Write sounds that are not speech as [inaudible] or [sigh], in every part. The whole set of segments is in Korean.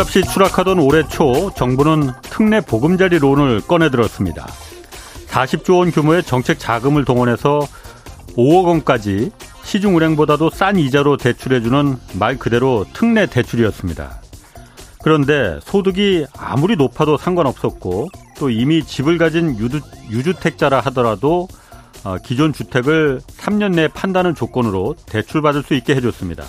집값이 추락하던 올해 초 정부는 특례 보금자리론을 꺼내들었습니다. 40조 원 규모의 정책 자금을 동원해서 5억 원까지 시중은행보다도 싼 이자로 대출해주는 말 그대로 특례 대출이었습니다. 그런데 소득이 아무리 높아도 상관없었고 또 이미 집을 가진 유주, 택자라 하더라도 어, 기존 주택을 3년 내에 판다는 조건으로 대출받을 수 있게 해줬습니다.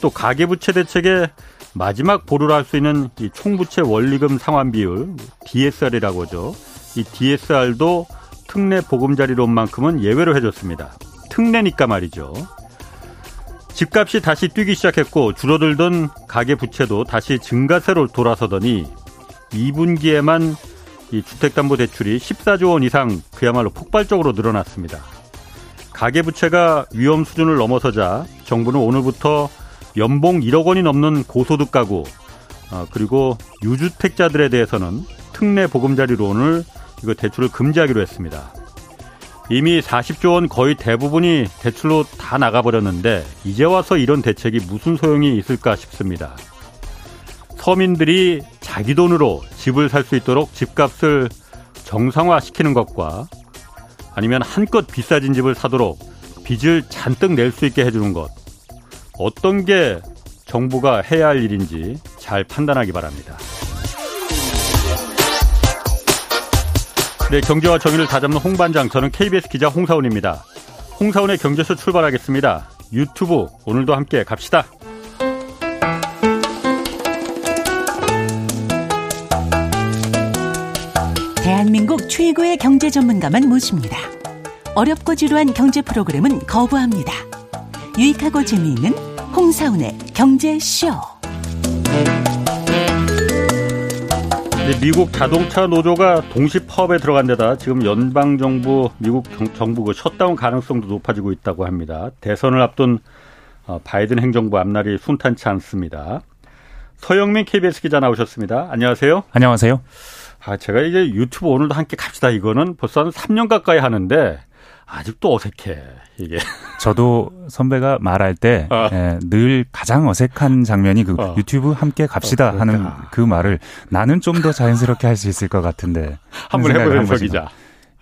또 가계부채 대책의 마지막 보루를 할 수 있는 이 총부채 원리금 상환 비율 DSR이라고 하죠. 이 DSR도 특례 보금자리론만큼은 예외로 해줬습니다. 특례니까 말이죠. 집값이 다시 뛰기 시작했고 줄어들던 가계 부채도 다시 증가세로 돌아서더니 2분기에만 이 주택담보대출이 14조 원 이상 그야말로 폭발적으로 늘어났습니다. 가계부채가 위험 수준을 넘어서자 정부는 오늘부터 연봉 1억 원이 넘는 고소득 가구 어, 그리고 유주택자들에 대해서는 특례 보금자리론을 이거 대출을 금지하기로 했습니다. 이미 40조 원 거의 대부분이 대출로 다 나가버렸는데 이제 와서 이런 대책이 무슨 소용이 있을까 싶습니다. 서민들이 자기 돈으로 집을 살 수 있도록 집값을 정상화시키는 것과 아니면 한껏 비싸진 집을 사도록 빚을 잔뜩 낼 수 있게 해주는 것. 어떤 게 정부가 해야 할 일인지 잘 판단하기 바랍니다. 네, 경제와 정의를 다잡는 홍반장, 저는 KBS 기자 홍사원입니다. 홍사원의 경제쇼 출발하겠습니다. 유튜브 오늘도 함께 갑시다. 대한민국 최고의 경제 전문가만 모십니다. 어렵고 지루한 경제 프로그램은 거부합니다. 유익하고 재미있는 홍사운의 경제쇼. 미국 자동차 노조가 동시 파업에 들어간 데다 지금 연방 정부 미국 정부 그 셧다운 가능성도 높아지고 있다고 합니다. 대선을 앞둔 어, 바이든 행정부 앞날이 순탄치 않습니다. 서영민 KBS 기자 나오셨습니다. 안녕하세요. 안녕하세요. 아, 제가 이제 유튜브 오늘도 함께 갑시다 이거는 벌써 한 3년 가까이 하는데 아직도 어색해 이게. [laughs] 저도 선배가 말할 때늘 어. 예, 가장 어색한 장면이 그 어. 유튜브 함께 갑시다 어, 하는 그 말을 나는 좀 더 자연스럽게 할 수 있을 것 같은데 [laughs] 한번 서 기자.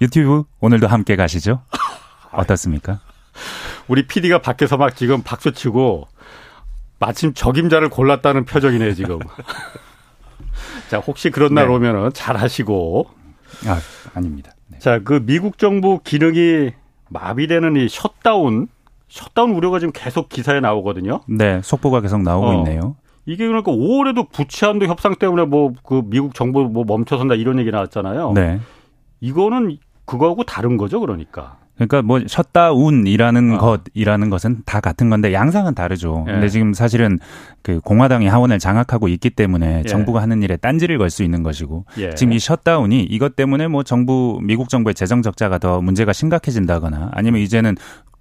유튜브 오늘도 함께 가시죠. [laughs] 어떻습니까? 우리 PD가 밖에서 막 지금 박수 치고 마침 적임자를 골랐다는 표정이네요 지금. 자 혹시 그런 날 네. 오면은 잘 하시고. 아 아닙니다. 네. 자그 미국 정부 기능이 마비되는 이 셧다운, 셧다운 우려가 지금 계속 기사에 나오거든요. 네, 속보가 계속 나오고 어. 있네요. 이게 그러니까 5월에도 부채한도 협상 때문에 뭐 그 미국 정부 뭐 멈춰선다 이런 얘기 나왔잖아요. 네. 이거는 그거하고 다른 거죠, 그러니까. 그러니까 뭐 셧다운이라는 어. 것이라는 것은 다 같은 건데 양상은 다르죠. 예. 근데 지금 사실은 그 공화당이 하원을 장악하고 있기 때문에 예. 정부가 하는 일에 딴지를 걸 수 있는 것이고 예. 지금 이 셧다운이 이것 때문에 뭐 정부 미국 정부의 재정 적자가 더 문제가 심각해진다거나 아니면 이제는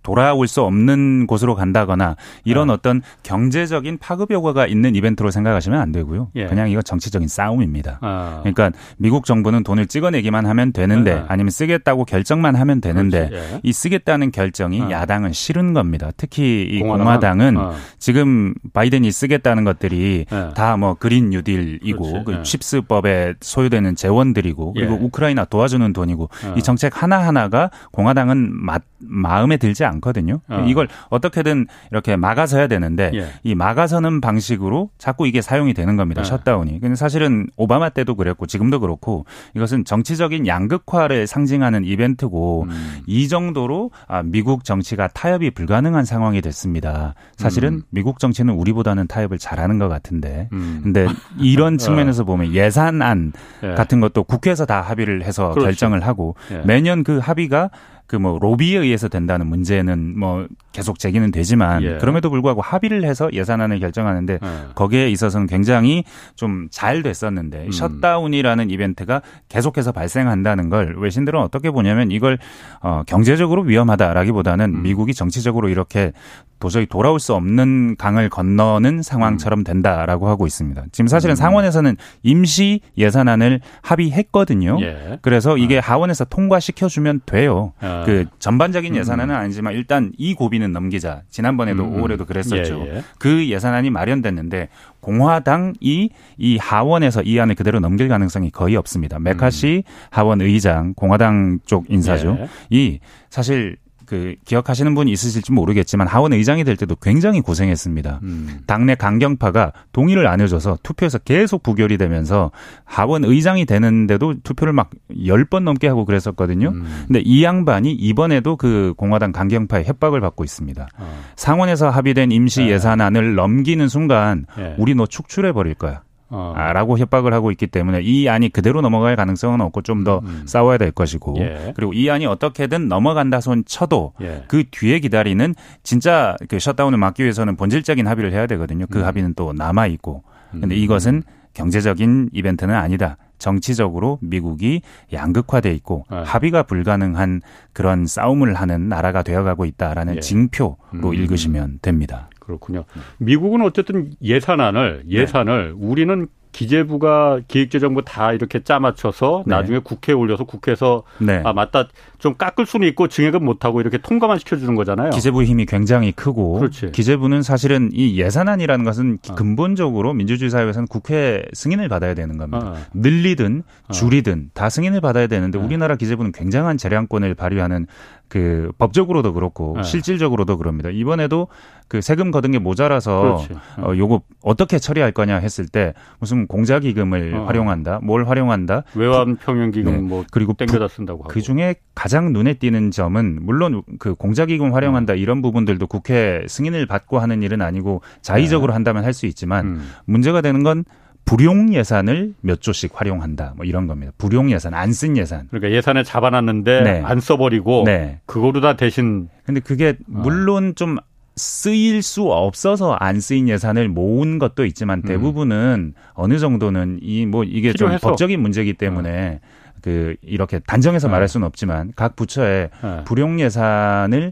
돌아올 수 없는 곳으로 간다거나 이런 어. 어떤 경제적인 파급 효과가 있는 이벤트로 생각하시면 안 되고요. 예. 그냥 이거 정치적인 싸움입니다. 어. 그러니까 미국 정부는 돈을 찍어내기만 하면 되는데 어. 아니면 쓰겠다고 결정만 하면 되는데 예. 이 쓰겠다는 결정이 어. 야당은 싫은 겁니다. 특히 이 공화당은, 공화당은 어. 지금 바이든이 쓰겠다는 것들이 예. 다뭐 그린 뉴딜이고 그 칩스법에 소요되는 재원들이고 그리고 예. 우크라이나 도와주는 돈이고 이 정책 하나하나가 공화당은 마, 마음에 들지 않고 않거든요. 어. 이걸 어떻게든 이렇게 막아서야 되는데 예. 이 막아서는 방식으로 자꾸 이게 사용이 되는 겁니다. 예. 셧다운이. 근데 사실은 오바마 때도 그랬고 지금도 그렇고 이것은 정치적인 양극화를 상징하는 이벤트고 음. 이 정도로 아, 미국 정치가 타협이 불가능한 상황이 됐습니다. 사실은 음. 미국 정치는 우리보다는 타협을 잘하는 것 같은데 음. 근데 이런 [laughs] 어. 측면에서 보면 예산안 예. 같은 것도 국회에서 다 합의를 해서 그렇죠. 결정을 하고 예. 매년 그 합의가 그 뭐 로비에 의해서 된다는 문제는 뭐 계속 제기는 되지만 예. 그럼에도 불구하고 합의를 해서 예산안을 결정하는데 예. 거기에 있어서는 굉장히 좀 잘 됐었는데 음. 셧다운이라는 이벤트가 계속해서 발생한다는 걸 외신들은 어떻게 보냐면 이걸 어 경제적으로 위험하다라기보다는 음. 미국이 정치적으로 이렇게 도저히 돌아올 수 없는 강을 건너는 상황처럼 음. 된다라고 하고 있습니다. 지금 사실은 음. 상원에서는 임시 예산안을 합의했거든요. 예. 그래서 이게 어. 하원에서 통과시켜주면 돼요. 어. 그 전반적인 음. 예산안은 아니지만 일단 이 고비는 넘기자. 지난번에도 음. 5월에도 그랬었죠. 예, 예. 그 예산안이 마련됐는데 공화당이 이 하원에서 이 안을 그대로 넘길 가능성이 거의 없습니다. 메카시 음. 하원 의장 공화당 쪽 인사죠. 예. 이 사실 그 기억하시는 분이 있으실지 모르겠지만 하원 의장이 될 때도 굉장히 고생했습니다. 음. 당내 강경파가 동의를 안 해줘서 투표에서 계속 부결이 되면서 하원 의장이 되는데도 투표를 막 열 번 넘게 하고 그랬었거든요. 음. 근데 이 양반이 이번에도 그 공화당 강경파의 협박을 받고 있습니다. 어. 상원에서 합의된 임시 네. 예산안을 넘기는 순간 네. 우리 너 축출해 버릴 거야. 어. 아, 라고 협박을 하고 있기 때문에 이 안이 그대로 넘어갈 가능성은 없고 좀더 음. 싸워야 될 것이고 예. 그리고 이 안이 어떻게든 넘어간다 손 쳐도 예. 그 뒤에 기다리는 진짜 그 셧다운을 막기 위해서는 본질적인 합의를 해야 되거든요. 그 음. 합의는 또 남아 있고 근데 음. 이것은 경제적인 이벤트는 아니다. 정치적으로 미국이 양극화돼 있고 네. 합의가 불가능한 그런 싸움을 하는 나라가 되어가고 있다라는 예. 징표로 음. 읽으시면 됩니다. 그렇군요. 미국은 어쨌든 예산안을 예산을 네. 우리는 기재부가 기획재정부 다 이렇게 짜맞춰서 네. 나중에 국회에 올려서 국회에서 네. 아 맞다 좀 깎을 수는 있고 증액은 못하고 이렇게 통과만 시켜주는 거잖아요. 기재부 힘이 굉장히 크고 그렇지. 기재부는 사실은 이 예산안이라는 것은 어. 근본적으로 민주주의 사회에서는 국회 승인을 받아야 되는 겁니다. 어. 늘리든 어. 줄이든 다 승인을 받아야 되는데 네. 우리나라 기재부는 굉장한 재량권을 발휘하는 그 법적으로도 그렇고 네. 실질적으로도 그럽니다. 이번에도 그 세금 거둔 게 모자라서 어, 요거 어떻게 처리할 거냐 했을 때 무슨 공자 기금을 어. 활용한다, 뭘 활용한다, 외환 평형기금 네. 뭐 그리고 땡겨다 쓴다고 하고 그 중에 가장 눈에 띄는 점은 물론 그 공자 기금 활용한다 어. 이런 부분들도 국회 승인을 받고 하는 일은 아니고 자의적으로 네. 한다면 할 수 있지만 음. 문제가 되는 건 불용 예산을 몇 조씩 활용한다. 뭐 이런 겁니다. 불용 예산, 안 쓴 예산. 그러니까 예산을 잡아놨는데 네. 안 써버리고 네. 그거로 다 대신. 근데 그게 어. 물론 좀 쓰일 수 없어서 안 쓰인 예산을 모은 것도 있지만 음. 대부분은 음. 어느 정도는 이 뭐 이게 필요해서. 좀 법적인 문제이기 때문에 어. 그 이렇게 단정해서 어. 말할 수는 없지만 각 부처에 어. 불용 예산을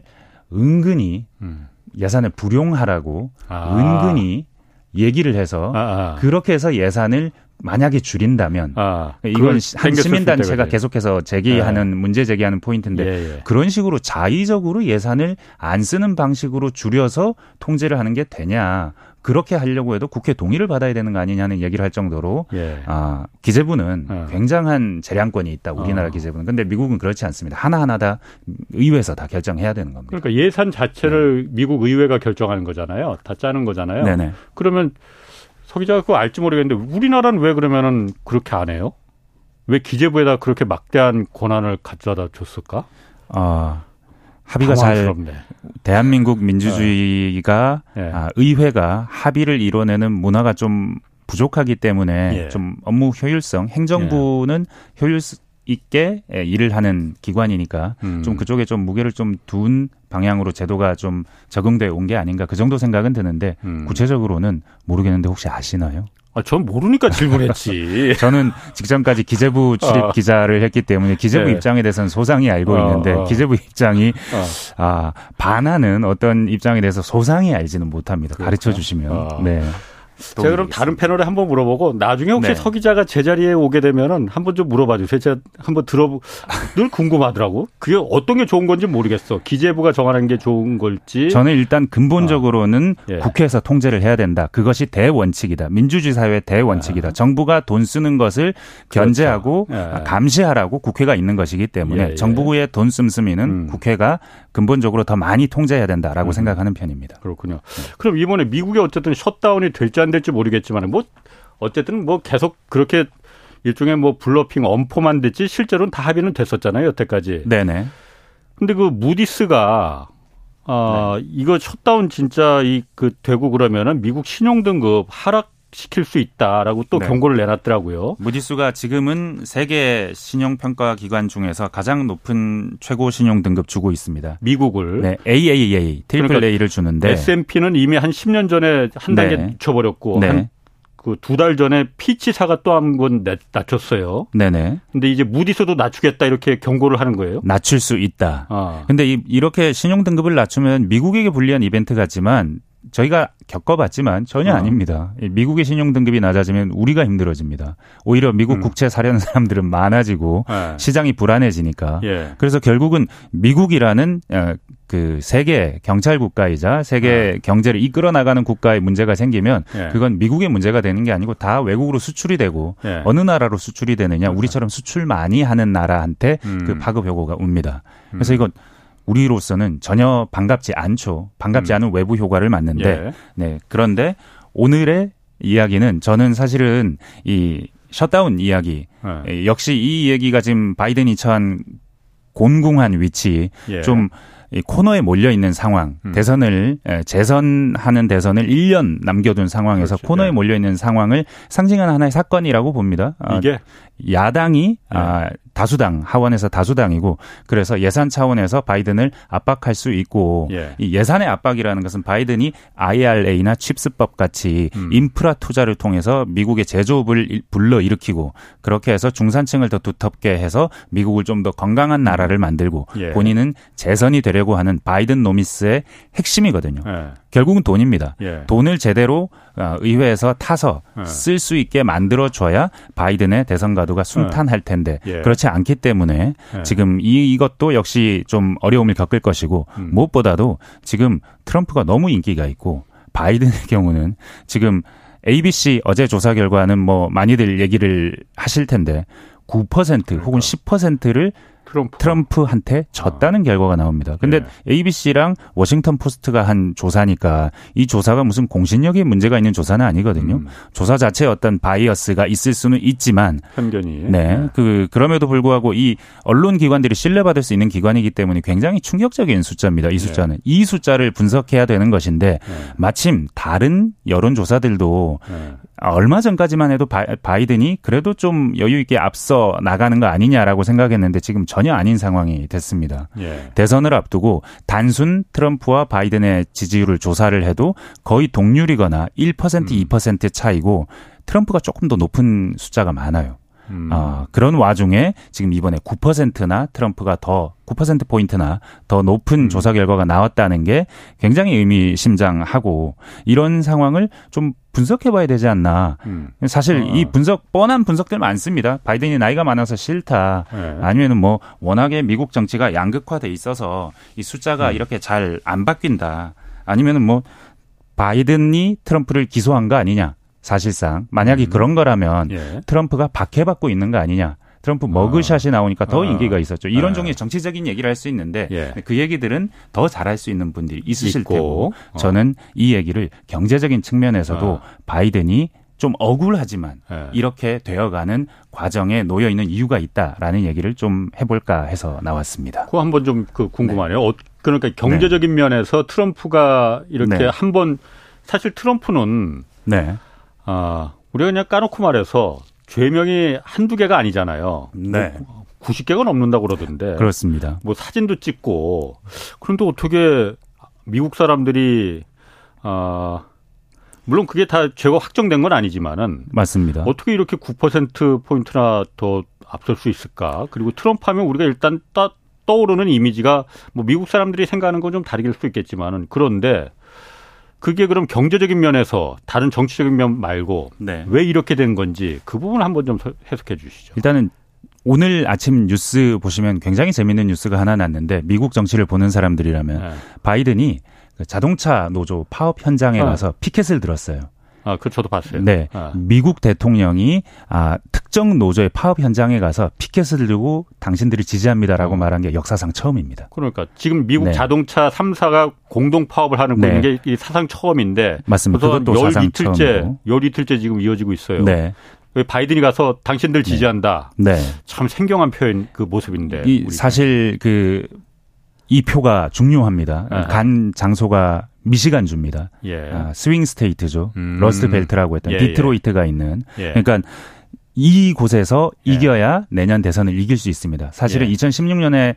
은근히 음. 예산을 불용하라고 아. 은근히 얘기를 해서 아, 아. 그렇게 해서 예산을 만약에 줄인다면 아, 이건 한 시민단체가 계속해서 제기하는 네. 문제 제기하는 포인트인데 예, 예. 그런 식으로 자의적으로 예산을 안 쓰는 방식으로 줄여서 통제를 하는 게 되냐 그렇게 하려고 해도 국회 동의를 받아야 되는 거 아니냐는 얘기를 할 정도로 예. 아, 기재부는 어. 굉장한 재량권이 있다 우리나라 어. 기재부는 근데 미국은 그렇지 않습니다 하나하나 다 의회에서 다 결정해야 되는 겁니다. 그러니까 예산 자체를 네. 미국 의회가 결정하는 거잖아요. 다 짜는 거잖아요. 네네. 그러면 서 기자가 그거 알지 모르겠는데 우리나라는 왜 그러면은 그렇게 안 해요? 왜 기재부에다 그렇게 막대한 권한을 가져다 줬을까? 아 합의가 당황스럽네. 잘 대한민국 민주주의가 네. 네. 아, 의회가 합의를 이뤄내는 문화가 좀 부족하기 때문에 예. 좀 업무 효율성 행정부는 예. 효율 있게 예, 일을 하는 기관이니까 음. 좀 그쪽에 좀 무게를 좀 둔 방향으로 제도가 좀 적응돼 온 게 아닌가 그 정도 생각은 드는데 음. 구체적으로는 모르겠는데 혹시 아시나요? 아, 전 모르니까 질문했지. [laughs] 저는 직전까지 기재부 출입 어. 기자를 했기 때문에 기재부 네. 입장에 대해서는 소상히 알고 어, 있는데 어. 기재부 입장이 어. 아, 반하는 어떤 입장에 대해서 소상히 알지는 못합니다. 그렇구나. 가르쳐 주시면. 어. 네. 제가 그럼 다른 패널에 한번 물어보고 나중에 혹시 네. 서 기자가 제 자리에 오게 되면은 한번 좀 물어봐 주세요. 제가 한번 들어보 늘 궁금하더라고. 그게 어떤 게 좋은 건지 모르겠어. 기재부가 정하는 게 좋은 걸지. 저는 일단 근본적으로는 어. 예. 국회에서 통제를 해야 된다. 그것이 대원칙이다. 민주주의 사회의 대원칙이다. 아. 정부가 돈 쓰는 것을 그렇죠. 견제하고 그렇죠. 예. 감시하라고 국회가 있는 것이기 때문에 예, 예. 정부의 돈 씀씀이는 음. 국회가 근본적으로 더 많이 통제해야 된다라고 음. 생각하는 편입니다. 그렇군요. 그럼 이번에 미국이 어쨌든 셧다운이 될지 안 될지 모르겠지만 뭐 어쨌든 뭐 계속 그렇게 일종의 뭐 bluffing 엄포만 됐지 실제로는 다 합의는 됐었잖아요 여태까지. 네네. 근데 그 무디스가 아 네. 이거 셧다운 진짜 이 그 되고 그러면은 미국 신용 등급 하락 시킬 수 있다라고 또 네. 경고를 내놨더라고요. 무디스가 지금은 세계 신용 평가 기관 중에서 가장 높은 최고 신용 등급 주고 있습니다. 미국을 네, AAA, 트리플 그러니까 A를 주는데 S&P는 이미 한 10년 전에 한 단계 네. 늦춰버렸고 네. 그두 달 전에 피치사가 또 한 번 낮췄어요. 네네. 근데 이제 무디스도 낮추겠다 이렇게 경고를 하는 거예요. 낮출 수 있다. 아. 근데 이, 이렇게 신용 등급을 낮추면 미국에게 불리한 이벤트 같지만 저희가 겪어봤지만 전혀 어. 아닙니다. 미국의 신용 등급이 낮아지면 우리가 힘들어집니다. 오히려 미국 음. 국채 사려는 사람들은 많아지고 네. 시장이 불안해지니까. 예. 그래서 결국은 미국이라는 어, 그 세계 경찰 국가이자 세계 네. 경제를 이끌어 나가는 국가의 문제가 생기면 예. 그건 미국의 문제가 되는 게 아니고 다 외국으로 수출이 되고 예. 어느 나라로 수출이 되느냐 우리처럼 수출 많이 하는 나라한테 그 음. 그 파급 효과가 옵니다. 그래서 음. 이건 우리로서는 전혀 반갑지 않죠. 반갑지 음. 않은 외부 효과를 맞는데 예. 네 그런데 오늘의 이야기는 저는 사실은 이 셧다운 이야기 예. 역시 이 얘기가 지금 바이든이 처한 곤궁한 위치 예. 좀이 코너에 몰려 있는 상황, 음. 대선을 재선하는 대선을 1년 남겨둔 상황에서 그렇죠. 코너에 네. 몰려 있는 상황을 상징하는 하나의 사건이라고 봅니다. 아, 이게 야당이 네. 아, 다수당 하원에서 다수당이고 그래서 예산 차원에서 바이든을 압박할 수 있고 예. 이 예산의 압박이라는 것은 바이든이 IRA나 칩스법 같이 음. 인프라 투자를 통해서 미국의 제조업을 불러 일으키고 그렇게 해서 중산층을 더 두텁게 해서 미국을 좀 더 건강한 나라를 만들고 예. 본인은 재선이 되려고 하는 바이든 노미스의 핵심이거든요. 예. 결국은 돈입니다. 예. 돈을 제대로 어, 의회에서 타서 예. 쓸수 있게 만들어 줘야 바이든의 대선 가도가 순탄할 텐데 예. 그렇지 않기 때문에 예. 지금 이 이것도 역시 좀 어려움을 겪을 것이고 음. 무엇보다도 지금 트럼프가 너무 인기가 있고 바이든의 [laughs] 경우는 지금 ABC 어제 조사 결과는 뭐 많이들 얘기를 하실 텐데 9% 혹은 10%를 트럼프. 트럼프 한테 졌다는 아. 결과가 나옵니다. 근데 네. ABC랑 워싱턴 포스트가 한 조사니까 이 조사가 무슨 공신력에 문제가 있는 조사는 아니거든요. 음. 조사 자체에 어떤 bias가 있을 수는 있지만 편견이 네. 네. 그 그럼에도 불구하고 이 언론 기관들이 신뢰받을 수 있는 기관이기 때문에 굉장히 충격적인 숫자입니다. 이 네. 숫자는. 네. 이 숫자를 분석해야 되는 것인데 네. 마침 다른 여론 조사들도 네. 얼마 전까지만 해도 바이든이 그래도 좀 여유 있게 앞서 나가는 거 아니냐라고 생각했는데 지금 전혀 아닌 상황이 됐습니다. 예. 대선을 앞두고 단순 트럼프와 바이든의 지지율을 조사를 해도 거의 동률이거나 1% 음. 2% 차이고 트럼프가 조금 더 높은 숫자가 많아요. 음. 어, 그런 와중에 지금 이번에 9%나 트럼프가 더 9% 포인트나 더 높은 음. 조사 결과가 나왔다는 게 굉장히 의미심장하고 이런 상황을 좀 분석해 봐야 되지 않나. 음. 사실 어. 이 분석 뻔한 분석들 많습니다. 바이든이 나이가 많아서 싫다. 네. 아니면은 뭐 워낙에 미국 정치가 양극화돼 있어서 이 숫자가 음. 이렇게 잘 안 바뀐다. 아니면은 뭐 바이든이 트럼프를 기소한 거 아니냐. 사실상 만약에 음. 그런 거라면 예. 트럼프가 박해받고 있는 거 아니냐. 트럼프 머그샷이 아. 나오니까 더 아. 인기가 있었죠. 이런 아. 종류의 정치적인 얘기를 할 수 있는데 예. 그 얘기들은 더 잘할 수 있는 분들이 있으실 있고. 테고 어. 저는 이 얘기를 경제적인 측면에서도 아. 바이든이 좀 억울하지만 예. 이렇게 되어가는 과정에 놓여 있는 이유가 있다라는 얘기를 좀 해볼까 해서 나왔습니다. 그 한번 좀 그 궁금하네요. 네. 어, 그러니까 경제적인 네. 면에서 트럼프가 이렇게 네. 한번 사실 트럼프는 네. 아, 우리가 그냥 까놓고 말해서 죄명이 한두 개가 아니잖아요. 네. 뭐 90개가 넘는다고 그러던데. 그렇습니다. 뭐 사진도 찍고. 그런데 어떻게 미국 사람들이 아 물론 그게 다 죄가 확정된 건 아니지만은 맞습니다. 어떻게 이렇게 9% 포인트나 더 앞설 수 있을까? 그리고 트럼프 하면 우리가 일단 따, 떠오르는 이미지가 뭐 미국 사람들이 생각하는 건 좀 다르길 수 있겠지만은 그런데 그게 그럼 경제적인 면에서 다른 정치적인 면 말고 네. 왜 이렇게 된 건지 그 부분 한번 좀 해석해 주시죠. 일단은 오늘 아침 뉴스 보시면 굉장히 재밌는 뉴스가 하나 났는데 미국 정치를 보는 사람들이라면 네. 바이든이 그 자동차 노조 파업 현장에 어. 가서 피켓을 들었어요. 아, 그 저도 봤어요. 네. 아. 미국 대통령이 아, 특정 노조의 파업 현장에 가서 피켓을 들고 당신들을 지지합니다라고 어. 말한 게 역사상 처음입니다. 그러니까 지금 미국 네. 자동차 3사가 공동 파업을 하는 네. 게 사상 처음인데 맞습니다. 그것도 열 이틀째 열 이틀째 지금 이어지고 있어요. 네. 바이든이 가서 당신들 네. 지지한다. 네. 참 생경한 표현 그 모습인데. 이 사실 그 이 표가 중요합니다. 네. 간 장소가 미시간주입니다. 예. 아, swing state죠. 음. 러스트 벨트라고 했던 예, 예. 디트로이트가 있는. 예. 그러니까 이 곳에서 예. 이겨야 내년 대선을 이길 수 있습니다. 사실은 2016년에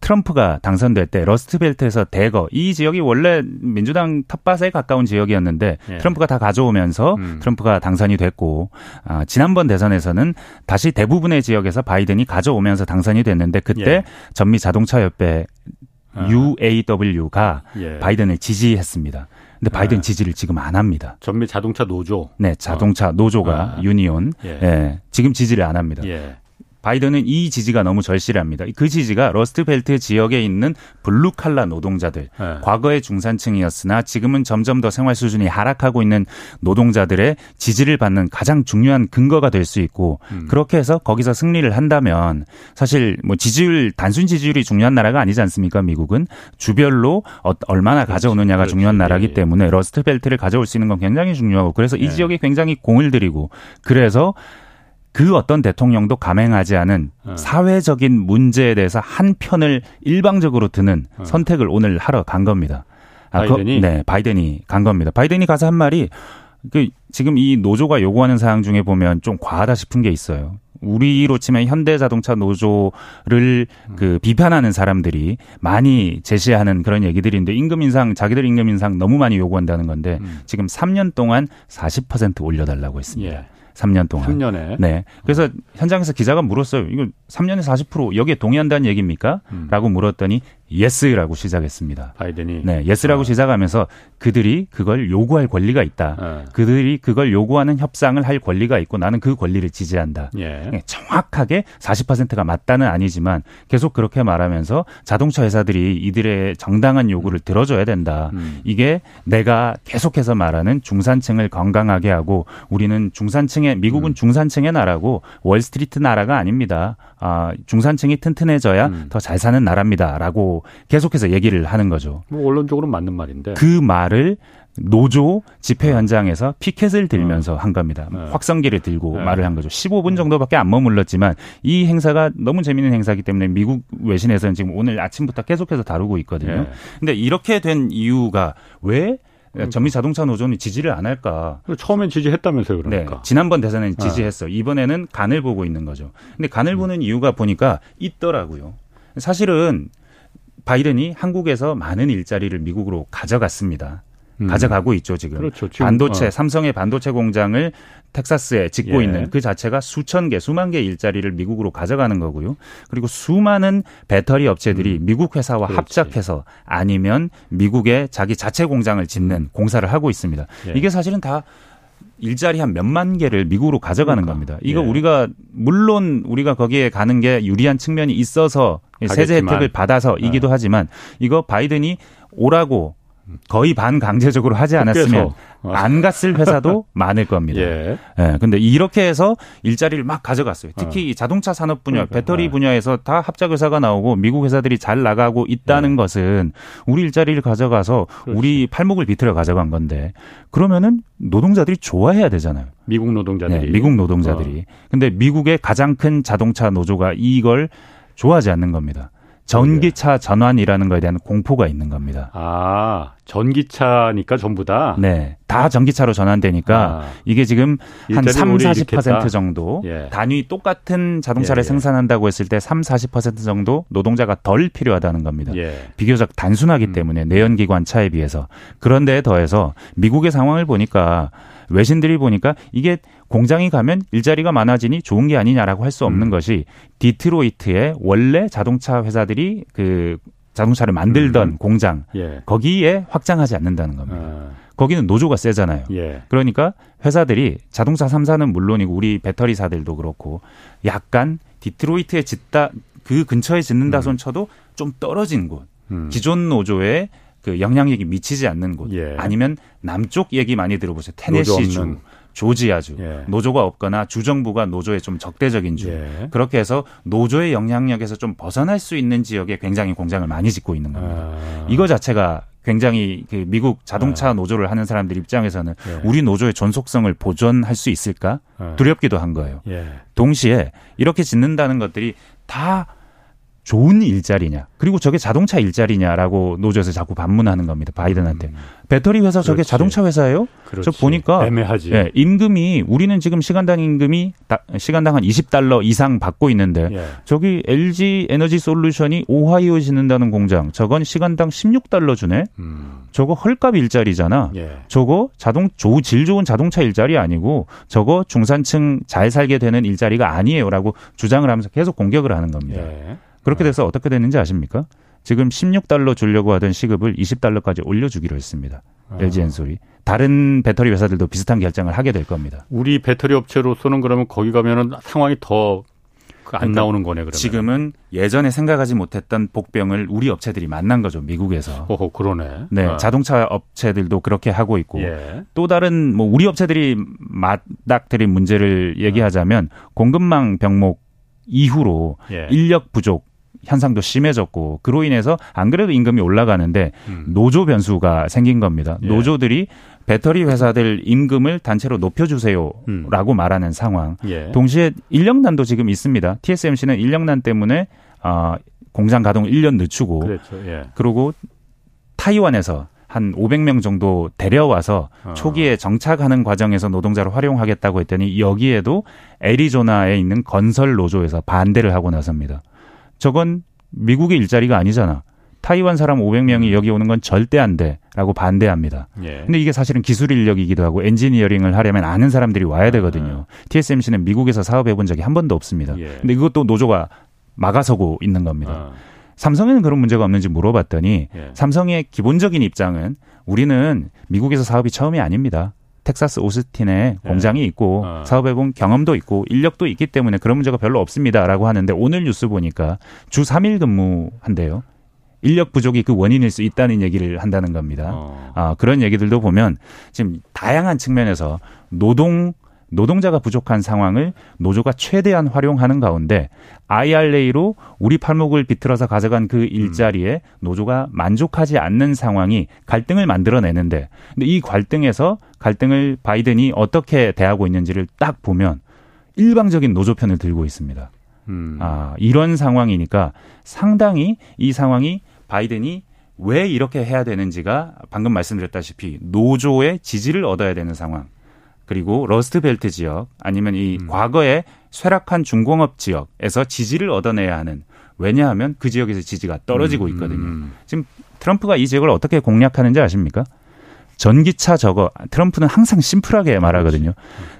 트럼프가 당선될 때 러스트벨트에서 대거 이 지역이 원래 민주당 텃밭에 가까운 지역이었는데 예. 트럼프가 다 가져오면서 음. 트럼프가 당선이 됐고 아, 지난번 대선에서는 다시 대부분의 지역에서 바이든이 가져오면서 당선이 됐는데 그때 예. 전미 자동차 협회 아. UAW가 예. 바이든을 지지했습니다. 근데 바이든 네. 지지를 지금 안 합니다. 전미 자동차 노조. 네, 자동차 어. 노조가 아. union. 예. 예. 지금 지지를 안 합니다. 예. 바이든은 이 지지가 너무 절실합니다. 그 지지가 러스트벨트 지역에 있는 블루칼라 노동자들, 네. 과거의 중산층이었으나 지금은 점점 더 생활 수준이 하락하고 있는 노동자들의 지지를 받는 가장 중요한 근거가 될 수 있고 음. 그렇게 해서 거기서 승리를 한다면 사실 뭐 지지율 단순 지지율이 중요한 나라가 아니지 않습니까? 미국은 주별로 어, 얼마나 그렇지, 가져오느냐가 그렇지. 중요한 나라기 때문에 러스트벨트를 가져올 수 있는 건 굉장히 중요하고 그래서 이 네. 지역에 굉장히 공을 들이고 그래서 그 어떤 대통령도 감행하지 않은 어. 사회적인 문제에 대해서 한 편을 일방적으로 드는 어. 선택을 오늘 하러 간 겁니다. 아, 바이든이? 그, 네, 바이든이 간 겁니다. 바이든이 가서 한 말이 그 지금 이 노조가 요구하는 사항 중에 보면 좀 과하다 싶은 게 있어요. 우리로 치면 현대자동차 노조를 음. 그 비판하는 사람들이 많이 제시하는 그런 얘기들인데 임금 인상 자기들 임금 인상 너무 많이 요구한다는 건데 음. 지금 3년 동안 40% 올려달라고 했습니다. 예. 3년 동안. 3년에. 네. 그래서 음. 현장에서 기자가 물었어요. 이거 3년에 40% 여기에 동의한다는 얘기입니까? 음. 라고 물었더니 yes라고 시작했습니다. 바이든이 네, yes라고 어. 시작하면서 그들이 그걸 요구할 권리가 있다. 어. 그들이 그걸 요구하는 협상을 할 권리가 있고 나는 그 권리를 지지한다. 예. 네, 정확하게 40%가 맞다는 아니지만 계속 그렇게 말하면서 자동차 회사들이 이들의 정당한 요구를 들어줘야 된다. 음. 이게 내가 계속해서 말하는 중산층을 건강하게 하고 우리는 중산층의 미국은 음. 중산층의 나라고 월스트리트 나라가 아닙니다. 아, 중산층이 튼튼해져야 음. 더잘 사는 나라입니다라고 계속해서 얘기를 하는 거죠. 뭐 원론적으로 맞는 말인데. 그 말을 노조 집회 어. 현장에서 피켓을 들면서 어. 한 겁니다. 네. 확성기를 들고 네. 말을 한 거죠. 15분 정도밖에 안 머물렀지만 이 행사가 너무 재밌는 행사이기 때문에 미국 외신에서는 지금 오늘 아침부터 계속해서 다루고 있거든요. 네. 근데 이렇게 된 이유가 왜 그러니까 전미 자동차 노조는 지지를 안 할까? 처음엔 지지했다면서요, 그러니까. 네, 지난번 대선에는 지지했어. 이번에는 간을 보고 있는 거죠. 근데 간을 음. 보는 이유가 보니까 있더라고요. 사실은 바이든이 한국에서 많은 일자리를 미국으로 가져갔습니다. 음. 가져가고 있죠 지금. 그렇죠. 지금 반도체 어. 삼성의 반도체 공장을 텍사스에 짓고 예. 있는 그 자체가 수천 개, 수만 개 일자리를 미국으로 가져가는 거고요. 그리고 수많은 배터리 업체들이 음. 미국 회사와 그렇지. 합작해서 아니면 미국에 자기 자체 공장을 짓는 음. 공사를 하고 있습니다. 예. 이게 사실은 다 일자리 한 몇만 개를 미국으로 가져가는 그러니까. 겁니다. 이거 예. 우리가 물론 우리가 거기에 가는 게 유리한 측면이 있어서 세제 혜택을 받아서이기도 네. 하지만 이거 바이든이 오라고 거의 반강제적으로 하지 않았으면 안 갔을 회사도 [laughs] 많을 겁니다. 예. 예. 근데 이렇게 해서 일자리를 막 가져갔어요. 특히 어. 자동차 산업 분야, 그러니까. 배터리 네. 분야에서 다 합작 회사가 나오고 미국 회사들이 잘 나가고 있다는 예. 것은 우리 일자리를 가져가서 그렇지. 우리 팔목을 비틀어 가져간 건데 그러면은 노동자들이 좋아해야 되잖아요. 미국 노동자들이. 네, 미국 노동자들이. 어. 근데 미국의 가장 큰 자동차 노조가 이걸 좋아하지 않는 겁니다. 전기차 전환이라는 거에 대한 공포가 있는 겁니다. 아, 전기차니까 전부 다? 네. 다 전기차로 전환되니까 아, 이게 지금 한 3, 40% 정도 예. 단위 똑같은 자동차를 예, 예. 생산한다고 했을 때 3, 40% 정도 노동자가 덜 필요하다는 겁니다. 예. 비교적 단순하기 음. 때문에 내연기관 차에 비해서. 그런데 더해서 미국의 상황을 보니까 외신들이 보니까 이게 공장이 가면 일자리가 많아지니 좋은 게 아니냐라고 할 수 없는 음. 것이 디트로이트의 원래 자동차 회사들이 그 자동차를 만들던 음. 공장 예. 거기에 확장하지 않는다는 겁니다. 아. 거기는 노조가 세잖아요. 예. 그러니까 회사들이 자동차 3사는 물론이고 우리 배터리사들도 그렇고 약간 디트로이트에 짓다 그 근처에 짓는다 음. 손 쳐도 좀 떨어진 곳. 음. 기존 노조의 그 영향력이 미치지 않는 곳 예. 아니면 남쪽 얘기 많이 들어보세요. 테네시 주, 조지아주 예. 노조가 없거나 주정부가 노조에 좀 적대적인 주 예. 그렇게 해서 노조의 영향력에서 좀 벗어날 수 있는 지역에 굉장히 공장을 많이 짓고 있는 겁니다. 아. 이거 자체가 굉장히 그 미국 자동차 아. 노조를 하는 사람들 입장에서는 예. 우리 노조의 존속성을 보존할 수 있을까 아. 두렵기도 한 거예요. 예. 동시에 이렇게 짓는다는 것들이 다 좋은 일자리냐 그리고 저게 자동차 일자리냐라고 노조에서 자꾸 반문하는 겁니다 바이든한테 음. 배터리 회사 저게 그렇지. 자동차 회사예요? 그렇지. 저 보니까 애매하지. 예, 임금이 우리는 지금 시간당 임금이 시간당 한 20달러 이상 받고 있는데 예. 저기 LG 에너지 솔루션이 오하이오에 짓는다는 공장 저건 시간당 16달러 주네. 음. 저거 헐값 일자리잖아. 예. 저거 자동 질 좋은 자동차 일자리 아니고 저거 중산층 잘 살게 되는 일자리가 아니에요라고 주장을 하면서 계속 공격을 하는 겁니다. 예. 그렇게 돼서 어떻게 됐는지 아십니까? 지금 16달러 주려고 하던 시급을 20달러까지 올려주기로 했습니다. 아. LG 엔솔이 다른 배터리 회사들도 비슷한 결정을 하게 될 겁니다. 우리 배터리 업체로서는 그러면 거기 가면은 상황이 더안 그러니까 나오는 거네 그러면. 지금은 예전에 생각하지 못했던 복병을 우리 업체들이 만난 거죠 미국에서. 어 그러네. 네, 어. 자동차 업체들도 그렇게 하고 있고 예. 또 다른 뭐 우리 업체들이 맞닥뜨린 문제를 얘기하자면 공급망 병목 이후로 예. 인력 부족 현상도 심해졌고 그로 인해서 안 그래도 임금이 올라가는데 음. 노조 변수가 생긴 겁니다. 예. 노조들이 배터리 회사들 임금을 단체로 높여주세요라고 음. 말하는 상황. 예. 동시에 인력난도 지금 있습니다. TSMC는 인력난 때문에 어, 공장 가동 1년 늦추고 그렇죠. 예. 그리고 타이완에서 한 500명 정도 데려와서 어. 초기에 정착하는 과정에서 노동자를 활용하겠다고 했더니 여기에도 애리조나에 있는 건설 노조에서 반대를 하고 나섭니다. 저건 미국의 일자리가 아니잖아. 타이완 사람 500명이 음. 여기 오는 건 절대 안 돼라고 반대합니다. 예. 근데 이게 사실은 기술 인력이기도 하고 엔지니어링을 하려면 아는 사람들이 와야 되거든요. 아. TSMC는 미국에서 사업해 본 적이 한 번도 없습니다. 예. 근데 이것도 노조가 막아서고 있는 겁니다. 아. 삼성에는 그런 문제가 없는지 물어봤더니 예. 삼성의 기본적인 입장은 우리는 미국에서 사업이 처음이 아닙니다. 텍사스 오스틴에 예. 공장이 있고 어. 사업해본 경험도 있고 인력도 있기 때문에 그런 문제가 별로 없습니다라고 하는데 오늘 뉴스 보니까 주 3일 근무한대요. 인력 부족이 그 원인일 수 있다는 얘기를 한다는 겁니다. 어. 아, 그런 얘기들도 보면 지금 다양한 측면에서 노동 노동자가 부족한 상황을 노조가 최대한 활용하는 가운데 IRA로 우리 팔목을 비틀어서 가져간 그 일자리에 노조가 만족하지 않는 상황이 갈등을 만들어내는데 근데 이 갈등에서 갈등을 바이든이 어떻게 대하고 있는지를 딱 보면 일방적인 노조 편을 들고 있습니다. 음. 아, 이런 상황이니까 상당히 이 상황이 바이든이 왜 이렇게 해야 되는지가 방금 말씀드렸다시피 노조의 지지를 얻어야 되는 상황. 그리고 러스트벨트 지역 아니면 이 음. 과거에 쇠락한 중공업 지역에서 지지를 얻어내야 하는 왜냐하면 그 지역에서 지지가 떨어지고 음, 있거든요. 음. 지금 트럼프가 이 지역을 어떻게 공략하는지 아십니까? 전기차 저거 트럼프는 항상 심플하게 말하거든요.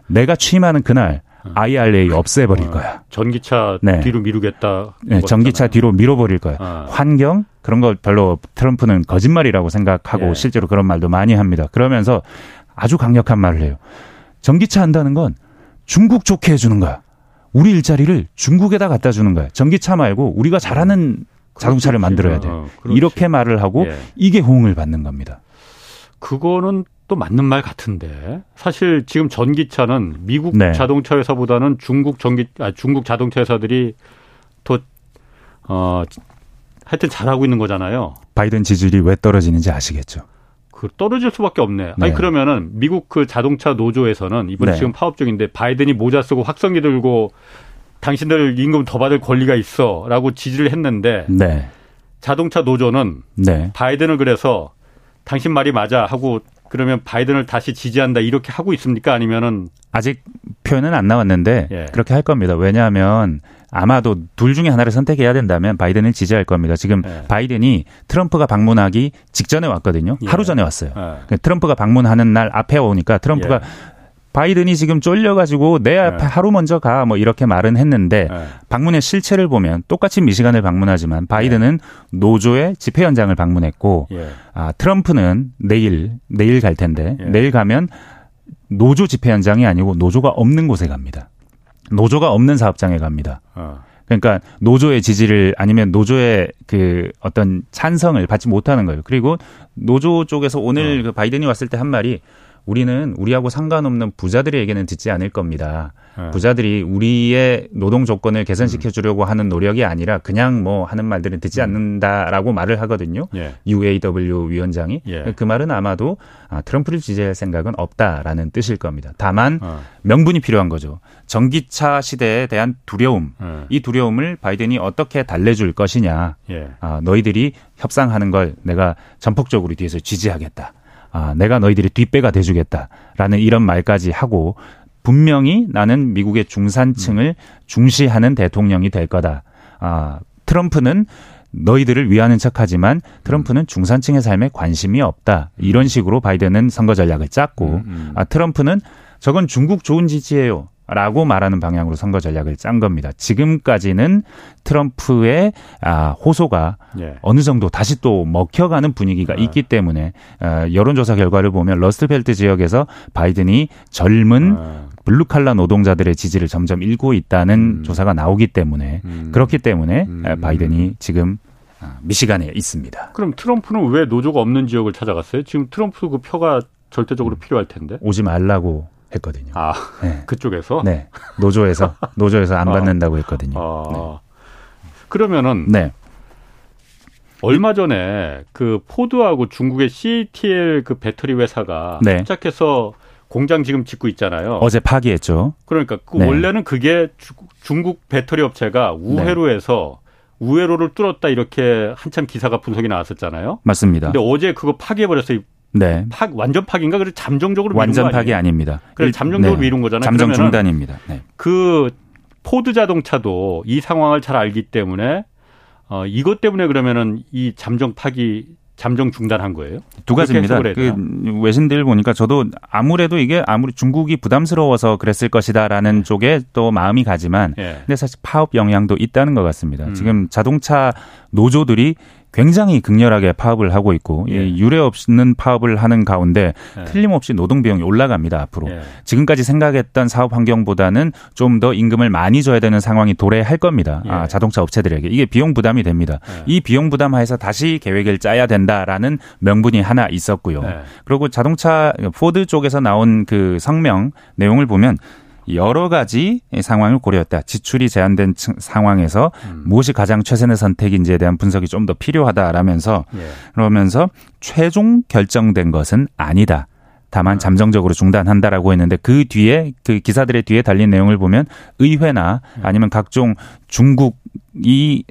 내가 취임하는 그날 IRA 없애버릴 어, 거야. 전기차 네. 뒤로 미루겠다. 네, 전기차 뒤로 밀어버릴 거야. 어. 환경 그런 거 별로 트럼프는 거짓말이라고 생각하고 예. 실제로 그런 말도 많이 합니다. 그러면서 아주 강력한 말을 해요. 전기차 한다는 건 중국 좋게 해주는 거야. 우리 일자리를 중국에다 갖다 주는 거야. 전기차 말고 우리가 잘하는 자동차를 만들어야 돼. 어, 이렇게 말을 하고 예. 이게 호응을 받는 겁니다. 그거는 또 맞는 말 같은데 사실 지금 전기차는 미국 네. 자동차 회사보다는 중국 전기 아 중국 자동차 회사들이 더 어 하여튼 잘하고 있는 거잖아요. 바이든 지지율이 왜 떨어지는지 아시겠죠? 그 떨어질 수밖에 없네. 네. 아니 그러면은 미국 그 자동차 노조에서는 이번에 네. 지금 파업 중인데 바이든이 모자 쓰고 확성기 들고 당신들 임금 더 받을 권리가 있어라고 지지를 했는데 네. 자동차 노조는 네. 바이든을 그래서 당신 말이 맞아 하고 그러면 바이든을 다시 지지한다 이렇게 하고 있습니까? 아니면은 아직 표현은 안 나왔는데 예. 그렇게 할 겁니다. 왜냐하면 아마도 둘 중에 하나를 선택해야 된다면 바이든을 지지할 겁니다. 지금 예. 바이든이 트럼프가 방문하기 직전에 왔거든요. 예. 하루 전에 왔어요. 예. 트럼프가 방문하는 날 앞에 오니까 트럼프가 예. 바이든이 지금 쫄려가지고 내 앞에 네. 하루 먼저 가 뭐 이렇게 말은 했는데 네. 방문의 실체를 보면 똑같이 미시간을 방문하지만 바이든은 네. 노조의 집회 현장을 방문했고 예. 아 트럼프는 내일 내일 갈 텐데 예. 내일 가면 노조 집회 현장이 아니고 노조가 없는 곳에 갑니다. 노조가 없는 사업장에 갑니다. 어. 그러니까 노조의 지지를 아니면 노조의 그 어떤 찬성을 받지 못하는 거예요. 그리고 노조 쪽에서 오늘 어. 그 바이든이 왔을 때 한 말이 우리는 우리하고 상관없는 부자들의 얘기는 듣지 않을 겁니다. 네. 부자들이 우리의 노동 조건을 개선시켜 주려고 하는 노력이 아니라 그냥 뭐 하는 말들은 듣지 음. 않는다라고 말을 하거든요. 예. UAW 위원장이 예. 그 말은 아마도 아, 트럼프를 지지할 생각은 없다라는 뜻일 겁니다. 다만 어. 명분이 필요한 거죠. 전기차 시대에 대한 두려움, 예. 이 두려움을 바이든이 어떻게 달래줄 것이냐. 예. 아, 너희들이 협상하는 걸 내가 전폭적으로 뒤에서 지지하겠다. 아, 내가 너희들이 뒷배가 돼주겠다라는 이런 말까지 하고 분명히 나는 미국의 중산층을 중시하는 대통령이 될 거다. 아, 트럼프는 너희들을 위하는 척하지만 트럼프는 중산층의 삶에 관심이 없다. 이런 식으로 바이든은 선거 전략을 짰고 음, 음. 아, 트럼프는 저건 중국 좋은 짓이에요. 라고 말하는 방향으로 선거 전략을 짠 겁니다. 지금까지는 트럼프의 아, 호소가 예. 어느 정도 다시 또 먹혀가는 분위기가 네. 있기 때문에 어, 여론조사 결과를 보면 러스트벨트 지역에서 바이든이 젊은 네. 블루칼라 노동자들의 지지를 점점 잃고 있다는 음. 조사가 나오기 때문에 음. 그렇기 때문에 음. 바이든이 지금 아, 미시간에 있습니다. 그럼 트럼프는 왜 노조가 없는 지역을 찾아갔어요? 지금 트럼프 그 표가 절대적으로 필요할 텐데. 오지 말라고 했거든요. 아, 네. [laughs] 그쪽에서? 네. 노조에서 [laughs] 노조에서 안 아. 받는다고 했거든요. 아. 네. 그러면은 네. 얼마 전에 그 포드하고 중국의 CATL 그 배터리 회사가 네. 시작해서 공장 지금 짓고 있잖아요. 어제 파기했죠. 그러니까 그 네. 원래는 그게 주, 중국 배터리 업체가 우회로 네. 해서 우회로를 뚫었다 이렇게 한참 기사가 분석이 나왔었잖아요. 맞습니다. 근데 어제 그거 파기해 버렸어요. 네. 파, 완전 파기인가? 그래서 잠정적으로 완전 파기 아닙니다. 그래 잠정적으로 네. 미룬 거잖아요. 잠정 중단입니다. 네. 그 포드 자동차도 이 상황을 잘 알기 때문에 어 이것 때문에 그러면은 이 잠정 파기 잠정 중단한 거예요? 두 가지입니다. 그 외신들 보니까 저도 아무래도 이게 아무리 중국이 부담스러워서 그랬을 것이다라는 네. 쪽에 또 마음이 가지만 네. 근데 사실 파업 영향도 있다는 것 같습니다. 음. 지금 자동차 노조들이 굉장히 극렬하게 파업을 하고 있고 예. 유례 없는 파업을 하는 가운데 예. 틀림없이 노동 비용이 올라갑니다 앞으로 예. 지금까지 생각했던 사업 환경보다는 좀 더 임금을 많이 줘야 되는 상황이 도래할 겁니다 아, 예. 자동차 업체들에게 이게 비용 부담이 됩니다 예. 이 비용 부담하에서 다시 계획을 짜야 된다라는 명분이 하나 있었고요 예. 그리고 자동차 포드 쪽에서 나온 그 성명 내용을 보면 여러 가지 상황을 고려했다. 지출이 제한된 상황에서 음. 무엇이 가장 최선의 선택인지에 대한 분석이 좀 더 필요하다라면서 예. 그러면서 최종 결정된 것은 아니다. 다만 음. 잠정적으로 중단한다라고 했는데 그 뒤에 그 기사들의 뒤에 달린 내용을 보면 의회나 음. 아니면 각종 중국이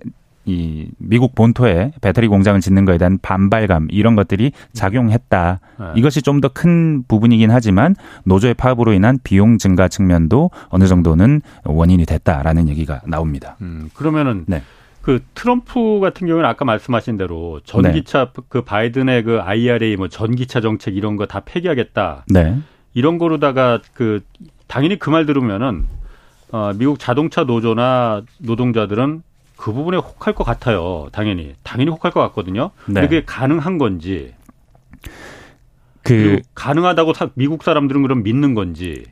이 미국 본토에 배터리 공장을 짓는 거에 대한 반발감 이런 것들이 작용했다. 네. 이것이 좀 더 큰 부분이긴 하지만 노조의 파업으로 인한 비용 증가 측면도 어느 정도는 원인이 됐다라는 얘기가 나옵니다. 음, 그러면은 네. 그 트럼프 같은 경우는 아까 말씀하신 대로 전기차 네. 그 바이든의 그 IRA 뭐 전기차 정책 이런 거 다 폐기하겠다. 네. 이런 거로다가 그 당연히 그 말 들으면은 어 미국 자동차 노조나 노동자들은 그 부분에 혹할 것 같아요. 당연히 당연히 혹할 것 같거든요. 네. 그게 가능한 건지 그 가능하다고 미국 사람들은 그럼 믿는 건지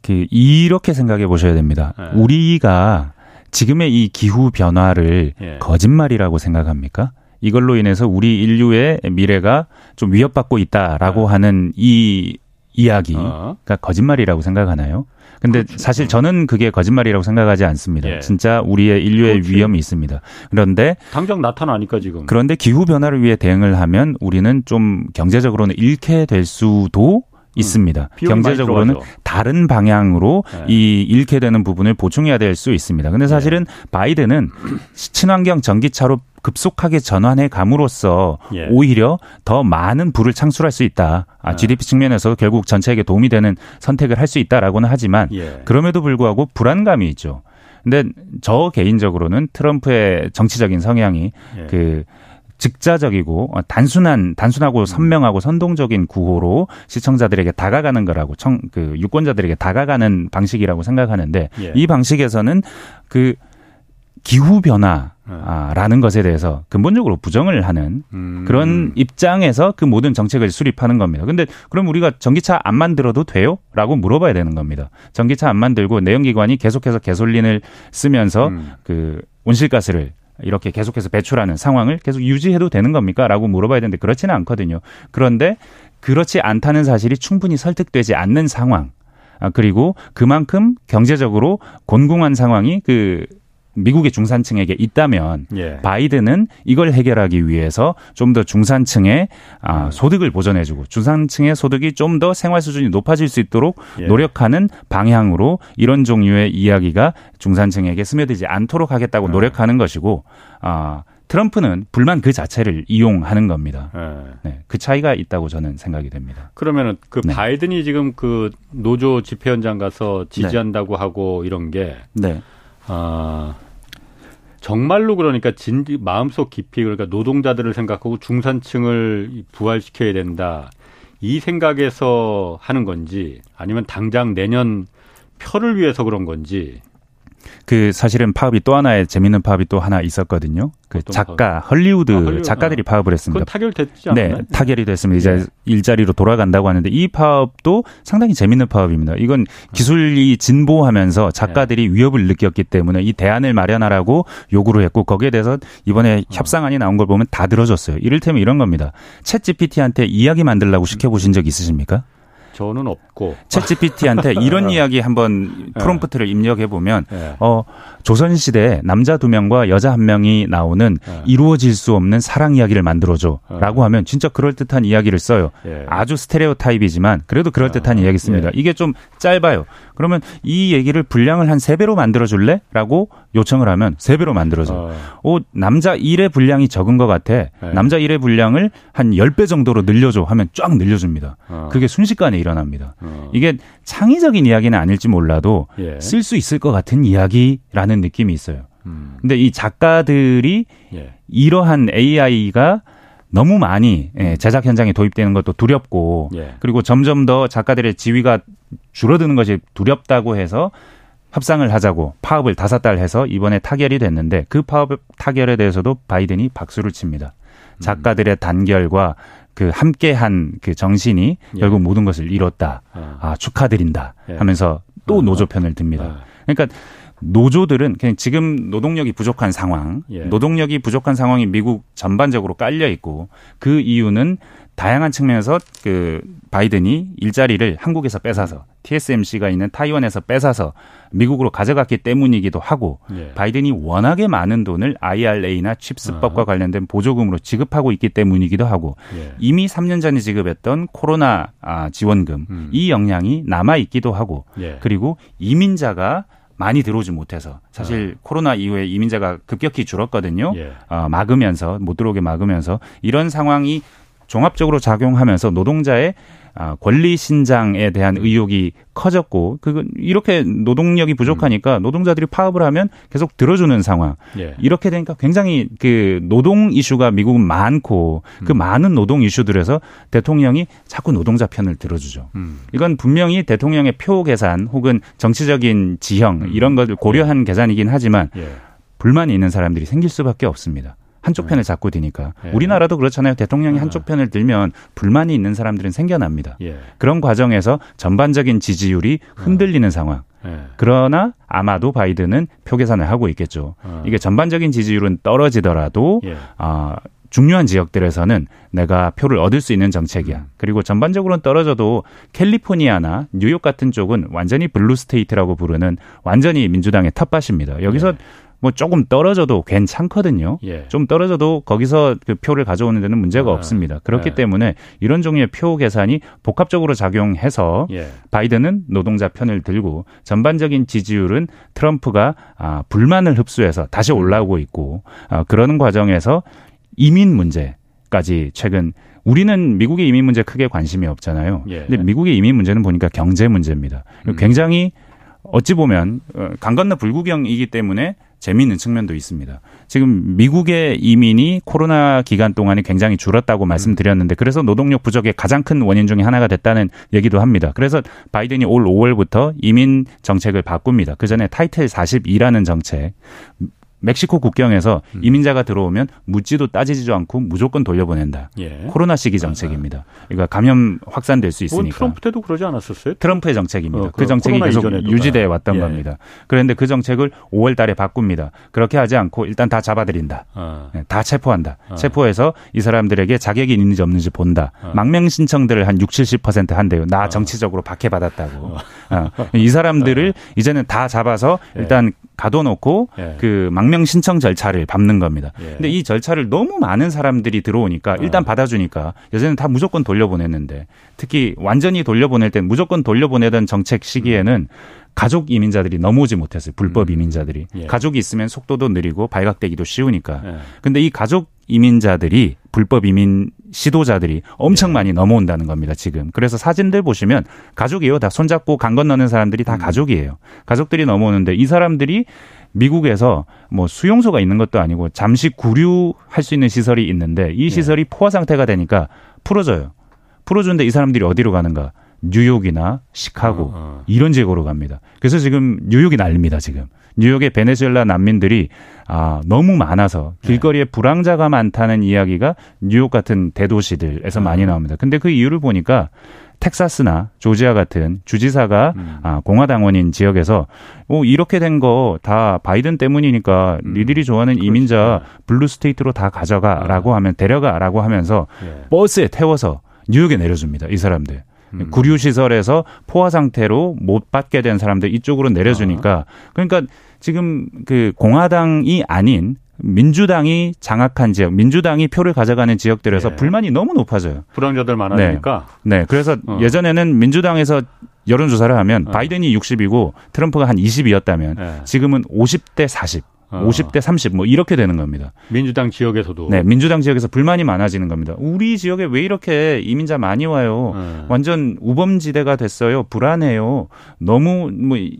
그 이렇게 생각해 보셔야 됩니다. 네. 우리가 지금의 이 기후 변화를 네. 거짓말이라고 생각합니까? 이걸로 인해서 우리 인류의 미래가 좀 위협받고 있다라고 네. 하는 이 이야기가 어. 거짓말이라고 생각하나요? 근데 그렇죠. 사실 저는 그게 거짓말이라고 생각하지 않습니다. 예. 진짜 우리의 인류의 그렇지. 위험이 있습니다. 그런데 당장 나타나니까 지금. 그런데 기후 변화를 위해 대응을 하면 우리는 좀 경제적으로는 잃게 될 수도 있습니다. 음, 경제적으로는 다른 방향으로 네. 이 잃게 되는 부분을 보충해야 될 수 있습니다. 근데 사실은 네. 바이든은 친환경 전기차로 급속하게 전환해 감으로써 예. 오히려 더 많은 부를 창출할 수 있다. 아, GDP 네. 측면에서 결국 전체에게 도움이 되는 선택을 할 수 있다라고는 하지만 예. 그럼에도 불구하고 불안감이 있죠. 근데 저 개인적으로는 트럼프의 정치적인 성향이 예. 그 즉자적이고 어, 단순한 단순하고 음. 선명하고 선동적인 구호로 시청자들에게 다가가는 거라고 청 그 유권자들에게 다가가는 방식이라고 생각하는데 예. 이 방식에서는 그 기후 변화라는 것에 대해서 근본적으로 부정을 하는 음. 그런 입장에서 그 모든 정책을 수립하는 겁니다. 근데 그럼 우리가 전기차 안 만들어도 돼요? 라고 물어봐야 되는 겁니다. 전기차 안 만들고 내연기관이 계속해서 개솔린을 쓰면서 음. 그 온실가스를 이렇게 계속해서 배출하는 상황을 계속 유지해도 되는 겁니까? 라고 물어봐야 되는데 그렇지는 않거든요. 그런데 그렇지 않다는 사실이 충분히 설득되지 않는 상황. 아, 그리고 그만큼 경제적으로 곤궁한 상황이 그 미국의 중산층에게 있다면 예. 바이든은 이걸 해결하기 위해서 좀 더 중산층의 아, 음. 소득을 보전해주고 중산층의 소득이 좀 더 생활 수준이 높아질 수 있도록 예. 노력하는 방향으로 이런 종류의 이야기가 중산층에게 스며들지 않도록 하겠다고 음. 노력하는 것이고 아, 트럼프는 불만 그 자체를 이용하는 겁니다. 네. 네. 그 차이가 있다고 저는 생각이 됩니다. 그러면은 그 네. 바이든이 지금 그 노조 집회 현장 가서 지지한다고 네. 하고 이런 게 네. 아, 정말로 그러니까 진 마음속 깊이 그러니까 노동자들을 생각하고 중산층을 부활시켜야 된다. 이 생각에서 하는 건지 아니면 당장 내년 표를 위해서 그런 건지 그 사실은 파업이 또 하나의 재밌는 파업이 또 하나 있었거든요. 그 작가 파업? 헐리우드, 아, 헐리우드, 타결이 아. 파업을 했습니다. 타결됐지 않나요? 네, 타결이 됐습니다. 이제 네. 일자리로 돌아간다고 하는데 이 파업도 상당히 재밌는 파업입니다. 이건 기술이 진보하면서 작가들이 네. 위협을 느꼈기 때문에 이 대안을 마련하라고 요구를 했고 거기에 대해서 이번에 어. 협상안이 나온 걸 보면 다 들어줬어요. 이를테면 이런 겁니다. 챗 GPT한테 이야기 만들라고 시켜보신 적 있으십니까? 저는 없고 챗 GPT한테 [laughs] 이런 이야기 한번 네. 프롬프트를 입력해 보면 네. 어 조선 시대 남자 두 명과 여자 한 명이 나오는 네. 이루어질 수 없는 사랑 이야기를 만들어줘라고 하면 진짜 그럴 듯한 이야기를 써요. 아주 스테레오 타입이지만 그래도 그럴 듯한 이야기 씁니다. 이게 좀 짧아요. 그러면 이 얘기를 분량을 한 세 배로 만들어 줄래? 라고 요청을 하면 세 배로 만들어줘요. 어. 어, 남자 1의 분량이 적은 것 같아. 네. 남자 1의 분량을 한 10배 정도로 늘려줘 하면 쫙 늘려줍니다. 어. 그게 순식간에 일어납니다. 어. 이게 창의적인 이야기는 아닐지 몰라도 예. 쓸수 있을 것 같은 이야기라는 느낌이 있어요. 음. 근데 이 작가들이 예. 이러한 AI가 너무 많이 예, 제작 현장에 도입되는 것도 두렵고 예. 그리고 점점 더 작가들의 지위가 줄어드는 것이 두렵다고 해서 협상을 하자고 파업을 다섯 달 해서 이번에 타결이 됐는데 그 파업 타결에 대해서도 바이든이 박수를 칩니다. 작가들의 단결과 그 함께한 그 정신이 예. 결국 모든 것을 이뤘다. 아, 아 축하드린다 예. 하면서 또 아. 노조 편을 듭니다. 아. 그러니까 노조들은 그냥 지금 노동력이 부족한 상황, 예. 노동력이 부족한 상황이 미국 전반적으로 깔려 있고 그 이유는 다양한 측면에서 그 바이든이 일자리를 한국에서 뺏어서 TSMC가 있는 타이완에서 뺏어서 미국으로 가져갔기 때문이기도 하고 예. 바이든이 워낙에 많은 돈을 IRA나 칩스법과 아. 관련된 보조금으로 지급하고 있기 때문이기도 하고 예. 이미 3년 전에 지급했던 코로나 아, 지원금 음. 이 영향이 남아 있기도 하고 예. 그리고 이민자가 많이 들어오지 못해서 사실 아. 코로나 이후에 이민자가 급격히 줄었거든요. 예. 어, 막으면서 못 들어오게 막으면서 이런 상황이 종합적으로 작용하면서 노동자의 아, 권리 신장에 대한 의혹이 커졌고 그 이렇게 노동력이 부족하니까 음. 노동자들이 파업을 하면 계속 들어주는 상황. 예. 이렇게 되니까 굉장히 그 노동 이슈가 미국은 많고 그 음. 많은 노동 이슈들에서 대통령이 자꾸 노동자 편을 들어주죠. 음. 이건 분명히 대통령의 표 계산 혹은 정치적인 지형 음. 이런 것을 고려한 예. 계산이긴 하지만 예. 불만이 있는 사람들이 생길 수밖에 없습니다. 한쪽 편을 잡게 되니까 예. 우리나라도 그렇잖아요. 대통령이 아. 한쪽 편을 들면 불만이 있는 사람들은 생겨납니다. 예. 그런 과정에서 전반적인 지지율이 흔들리는 아. 상황. 예. 그러나 아마도 바이든은 표 계산을 하고 있겠죠. 아. 이게 전반적인 지지율은 떨어지더라도 예. 아, 중요한 지역들에서는 내가 표를 얻을 수 있는 정책이야. 음. 그리고 전반적으로는 떨어져도 캘리포니아나 뉴욕 같은 쪽은 완전히 blue state라고 부르는 완전히 민주당의 텃밭입니다. 여기서 예. 뭐 조금 떨어져도 괜찮거든요. 예. 좀 떨어져도 거기서 그 표를 가져오는 데는 문제가 아, 없습니다. 그렇기 예. 때문에 이런 종류의 표 계산이 복합적으로 작용해서 예. 바이든은 노동자 편을 들고 전반적인 지지율은 트럼프가 아, 불만을 흡수해서 다시 음. 올라오고 있고 아, 그러는 과정에서 이민 문제까지 최근 우리는 미국의 이민 문제 크게 관심이 없잖아요. 예. 근데 미국의 이민 문제는 보니까 경제 문제입니다. 음. 굉장히 어찌 보면 어, 강 건너 불구경이기 때문에 재미있는 측면도 있습니다. 지금 미국의 이민이 코로나 기간 동안에 굉장히 줄었다고 말씀드렸는데 그래서 노동력 부족의 가장 큰 원인 중에 하나가 됐다는 얘기도 합니다. 그래서 바이든이 올 5월부터 이민 정책을 바꿉니다. 그 전에 타이틀 42라는 정책 멕시코 국경에서 음. 이민자가 들어오면 묻지도 따지지도 않고 무조건 돌려보낸다. 예. 코로나 시기 정책입니다. 그러니까 감염 확산될 수 있으니까. 트럼프 때도 그러지 않았었어요? 트럼프의 정책입니다. 어, 그 정책이 계속 유지돼 왔던 예. 겁니다. 그런데 그 정책을 5월 달에 바꿉니다. 그렇게 하지 않고 일단 다 잡아들인다. 어. 다 체포한다. 어. 체포해서 이 사람들에게 자격이 있는지 없는지 본다. 어. 망명 신청들을 한 6, 70% 한대요. 나 어. 정치적으로 박해받았다고. 어. 이 사람들을 이제는 다 잡아서 예. 일단 가둬놓고 예. 그 망명 신청 절차를 밟는 겁니다. 예. 근데 이 절차를 너무 많은 사람들이 들어오니까 일단 어. 받아주니까 요새는 다 무조건 돌려보냈는데 특히 완전히 돌려보낼 땐 무조건 돌려보내던 정책 시기에는 가족 이민자들이 넘어오지 못했어요. 불법 음. 이민자들이. 예. 가족이 있으면 속도도 느리고 발각되기도 쉬우니까. 예. 근데 이 가족 이민자들이 불법 이민 시도자들이 엄청 예. 많이 넘어온다는 겁니다, 지금. 그래서 사진들 보시면 가족이에요. 다 손잡고 강 건너는 사람들이 다 음. 가족이에요. 가족들이 넘어오는데 이 사람들이 미국에서 뭐 수용소가 있는 것도 아니고 잠시 구류할 수 있는 시설이 있는데 이 예. 시설이 포화 상태가 되니까 풀어져요. 풀어주는데 이 사람들이 어디로 가는가? 뉴욕이나 시카고 어, 어. 이런 지역으로 갑니다. 그래서 지금 뉴욕이 난립니다. 지금 뉴욕의 베네수엘라 난민들이 아 너무 많아서 길거리에 네. 부랑자가 많다는 이야기가 뉴욕 같은 대도시들에서 어. 많이 나옵니다. 근데 그 이유를 보니까 텍사스나 조지아 같은 주지사가 음. 아, 공화당원인 지역에서 어, 이렇게 된 거 다 바이든 때문이니까 음. 니들이 좋아하는 그렇지. 이민자 blue state로 다 가져가라고 아. 하면 데려가라고 하면서 예. 버스에 태워서 뉴욕에 내려줍니다. 이 사람들. 음. 구류 시설에서 포화 상태로 못 받게 된 사람들 이쪽으로 내려주니까 아. 그러니까 지금 그 공화당이 아닌 민주당이 장악한 지역, 민주당이 표를 가져가는 지역들에서 예. 불만이 너무 높아져요. 불황자들 많아지니까. 네. 네. 그래서 어. 예전에는 민주당에서 여론조사를 하면 어. 바이든이 60이고 트럼프가 한 20이었다면 예. 지금은 50대 40. 어. 50대 30 뭐 이렇게 되는 겁니다. 민주당 지역에서도. 네, 민주당 지역에서 불만이 많아지는 겁니다. 우리 지역에 왜 이렇게 이민자 많이 와요? 네. 완전 우범지대가 됐어요. 불안해요. 너무 뭐이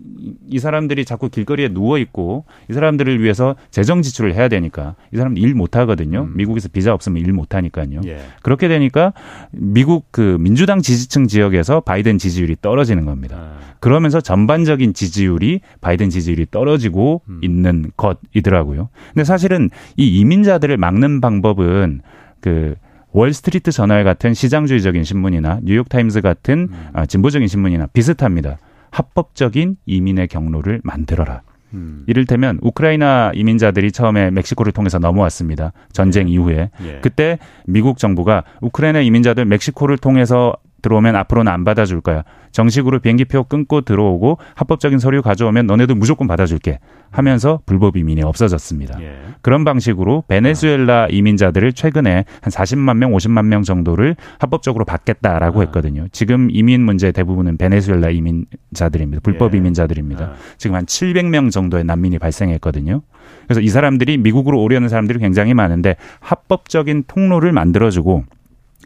사람들이 자꾸 길거리에 누워 있고 이 사람들을 위해서 재정 지출을 해야 되니까 이 사람 일못 하거든요. 음. 미국에서 비자 없으면 일 못 하니까요. 예. 그렇게 되니까 미국 그 민주당 지지층 지역에서 바이든 지지율이 떨어지는 겁니다. 아. 그러면서 전반적인 지지율이 바이든 지지율이 떨어지고 음. 있는 것 이더라고요. 근데 사실은 이 이민자들을 막는 방법은 그 월스트리트 저널 같은 시장주의적인 신문이나 뉴욕타임스 같은 음. 아, 진보적인 신문이나 비슷합니다. 합법적인 이민의 경로를 만들어라. 음. 이를테면 우크라이나 이민자들이 처음에 멕시코를 통해서 넘어왔습니다. 전쟁 예. 이후에. 예. 그때 미국 정부가 우크라이나 이민자들 멕시코를 통해서 들어오면 앞으로는 안 받아줄 거야. 정식으로 비행기표 끊고 들어오고 합법적인 서류 가져오면 너네도 무조건 받아줄게 하면서 불법 이민이 없어졌습니다. 예. 그런 방식으로 베네수엘라 이민자들을 최근에 한 40만 명, 50만 명 정도를 합법적으로 받겠다라고 아. 했거든요. 지금 이민 문제 대부분은 베네수엘라 이민자들입니다. 불법 예. 이민자들입니다. 아. 지금 한 700명 정도의 난민이 발생했거든요. 그래서 이 사람들이 미국으로 오려는 사람들이 굉장히 많은데 합법적인 통로를 만들어주고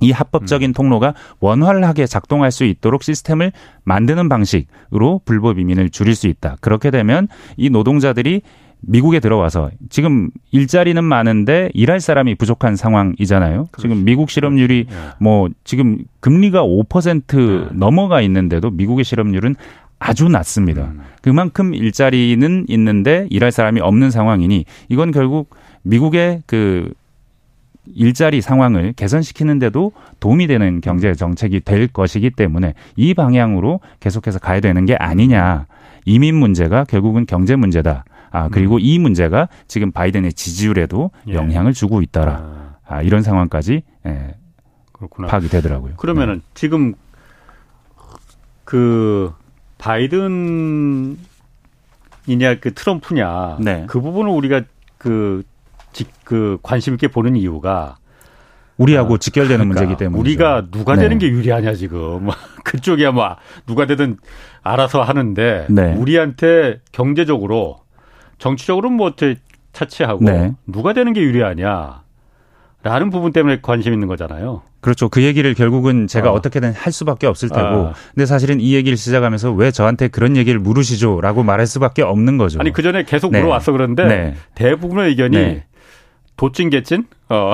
이 합법적인 음. 통로가 원활하게 작동할 수 있도록 시스템을 만드는 방식으로 불법 이민을 줄일 수 있다. 그렇게 되면 이 노동자들이 미국에 들어와서 지금 일자리는 많은데 일할 사람이 부족한 상황이잖아요. 그렇지. 지금 미국 실업률이 예. 뭐 지금 금리가 5% 네. 넘어가 있는데도 미국의 실업률은 아주 낮습니다. 음. 그만큼 일자리는 있는데 일할 사람이 없는 상황이니 이건 결국 미국의 그 일자리 상황을 개선시키는데도 도움이 되는 경제 정책이 될 것이기 때문에 이 방향으로 계속해서 가야 되는 게 아니냐. 이민 문제가 결국은 경제 문제다. 아, 그리고 음. 이 문제가 지금 바이든의 지지율에도 예. 영향을 주고 있다라. 아, 아 이런 상황까지 예, 그렇구나. 파악이 되더라고요. 그러면은 네. 지금 그 바이든이냐 그 트럼프냐 네. 그 부분을 우리가 그 그 관심 있게 보는 이유가 우리하고 어, 직결되는 그러니까 문제이기 때문에 우리가 누가 되는 네. 게 유리하냐 지금 뭐 [laughs] 그쪽이야 뭐 누가 되든 알아서 하는데 네. 우리한테 경제적으로 정치적으로는 뭐 차치하고 네. 누가 되는 게 유리하냐 라는 부분 때문에 관심 있는 거잖아요. 그렇죠. 그 얘기를 결국은 제가 어. 떻게든 할 수밖에 없을 테고. 아. 근데 사실은 이 얘기를 시작하면서 왜 저한테 그런 얘기를 물으시죠? 라고 말할 수밖에 없는 거죠. 아니, 그 전에 계속 네. 물어왔어 그런데 네. 대부분의 의견이 네. 도찐개찐? 어.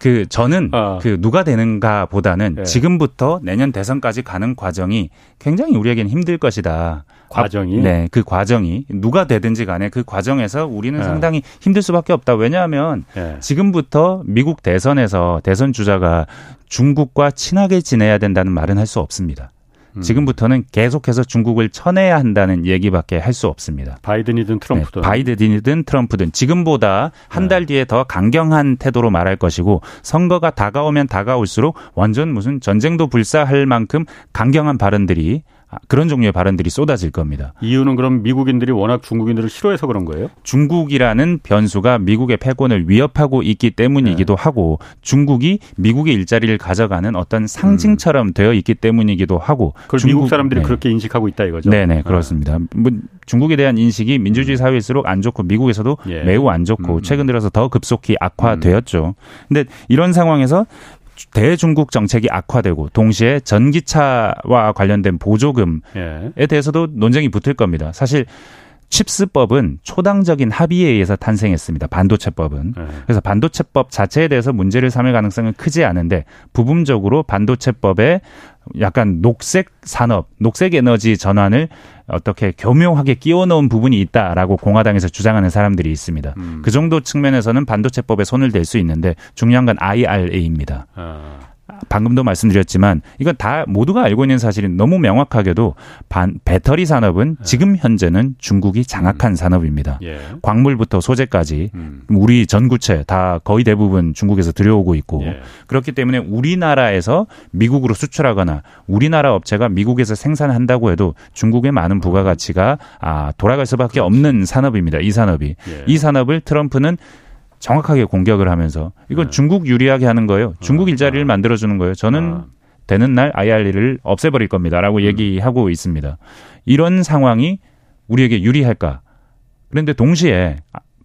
그 저는 어. 그 누가 되는가 보다는 네. 지금부터 내년 대선까지 가는 과정이 굉장히 우리에게는 힘들 것이다. 과정이? 네, 그 과정이 누가 되든지 간에 그 과정에서 우리는 네. 상당히 힘들 수밖에 없다. 왜냐하면 네. 지금부터 미국 대선에서 대선 주자가 중국과 친하게 지내야 된다는 말은 할 수 없습니다. 음. 지금부터는 계속해서 중국을 쳐내야 한다는 얘기밖에 할 수 없습니다. 바이든이든 트럼프든. 네, 바이든이든 트럼프든 지금보다 한달 네. 뒤에 더 강경한 태도로 말할 것이고 선거가 다가오면 다가올수록 완전 무슨 전쟁도 불사할 만큼 강경한 발언들이 아, 그런 종류의 발언들이 쏟아질 겁니다. 이유는 그럼 미국인들이 워낙 중국인들을 싫어해서 그런 거예요? 중국이라는 변수가 미국의 패권을 위협하고 있기 때문이기도 네. 하고 중국이 미국의 일자리를 가져가는 어떤 상징처럼 음. 되어 있기 때문이기도 하고 그걸 중국, 미국 사람들이 네. 그렇게 인식하고 있다 이거죠? 네네 네, 그렇습니다. 뭐 중국에 대한 인식이 민주주의 음. 사회일수록 안 좋고 미국에서도 예. 매우 안 좋고 음. 최근 들어서 더 급속히 악화되었죠. 근데 이런 상황에서 대중국 정책이 악화되고 동시에 전기차와 관련된 보조금에 예. 대해서도 논쟁이 붙을 겁니다. 사실 칩스법은 초당적인 합의에 의해서 탄생했습니다. 반도체법은. 네. 그래서 반도체법 자체에 대해서 문제를 삼을 가능성은 크지 않은데 부분적으로 반도체법에 약간 녹색 산업, 녹색 에너지 전환을 어떻게 교묘하게 끼워 넣은 부분이 있다라고 공화당에서 주장하는 사람들이 있습니다. 음. 그 정도 측면에서는 반도체법에 손을 댈 수 있는데 중요한 건 IRA입니다. 아. 방금도 말씀드렸지만 이건 다 모두가 알고 있는 사실인 너무 명확하게도 반, 배터리 산업은 네. 지금 현재는 중국이 장악한 음. 산업입니다. 예. 광물부터 소재까지 음. 우리 전구체 다 거의 대부분 중국에서 들여오고 있고 예. 그렇기 때문에 우리나라에서 미국으로 수출하거나 우리나라 업체가 미국에서 생산한다고 해도 중국의 많은 부가가치가 아, 돌아갈 수밖에. 없는 산업입니다. 이 산업이 예. 이 산업을 트럼프는 정확하게 공격을 하면서 이건 네. 중국 유리하게 하는 거예요. 중국 아, 일자리를 아. 만들어주는 거예요. 저는 아. 되는 날 IR리를 없애버릴 겁니다라고 음. 얘기하고 있습니다. 이런 상황이 우리에게 유리할까? 그런데 동시에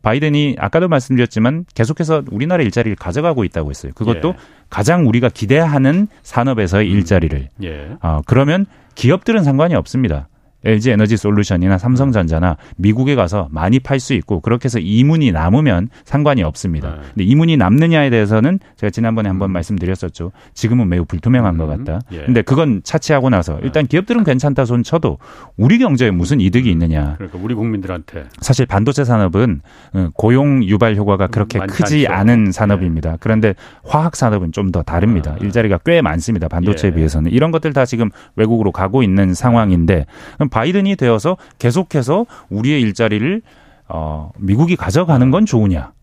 바이든이 아까도 말씀드렸지만 계속해서 우리나라 일자리를 가져가고 있다고 했어요. 그것도 예. 가장 우리가 기대하는 산업에서의 음. 일자리를. 예. 어, 그러면 기업들은 상관이 없습니다. LG 에너지 솔루션이나 삼성전자나 미국에 가서 많이 팔 수 있고 그렇게 해서 이문이 남으면 상관이 없습니다. 네. 근데 이문이 남느냐에 대해서는 제가 지난번에 한번 음. 말씀드렸었죠. 지금은 매우 불투명한 음. 것 같다. 예. 근데 그건 차치하고 나서 네. 일단 기업들은 괜찮다 손 쳐도 우리 경제에 무슨 이득이 있느냐. 그러니까 우리 국민들한테 사실 반도체 산업은 어, 고용 유발 효과가 그렇게 크지 않죠. 않은 산업입니다. 네. 그런데 화학 산업은 좀 더 다릅니다. 아. 일자리가 꽤 많습니다. 반도체에 예. 비해서는 이런 것들 다 지금 외국으로 가고 있는 상황인데 바이든이 되어서 계속해서 우리의 일자리를 어, 미국이 가져가는 건 좋으냐?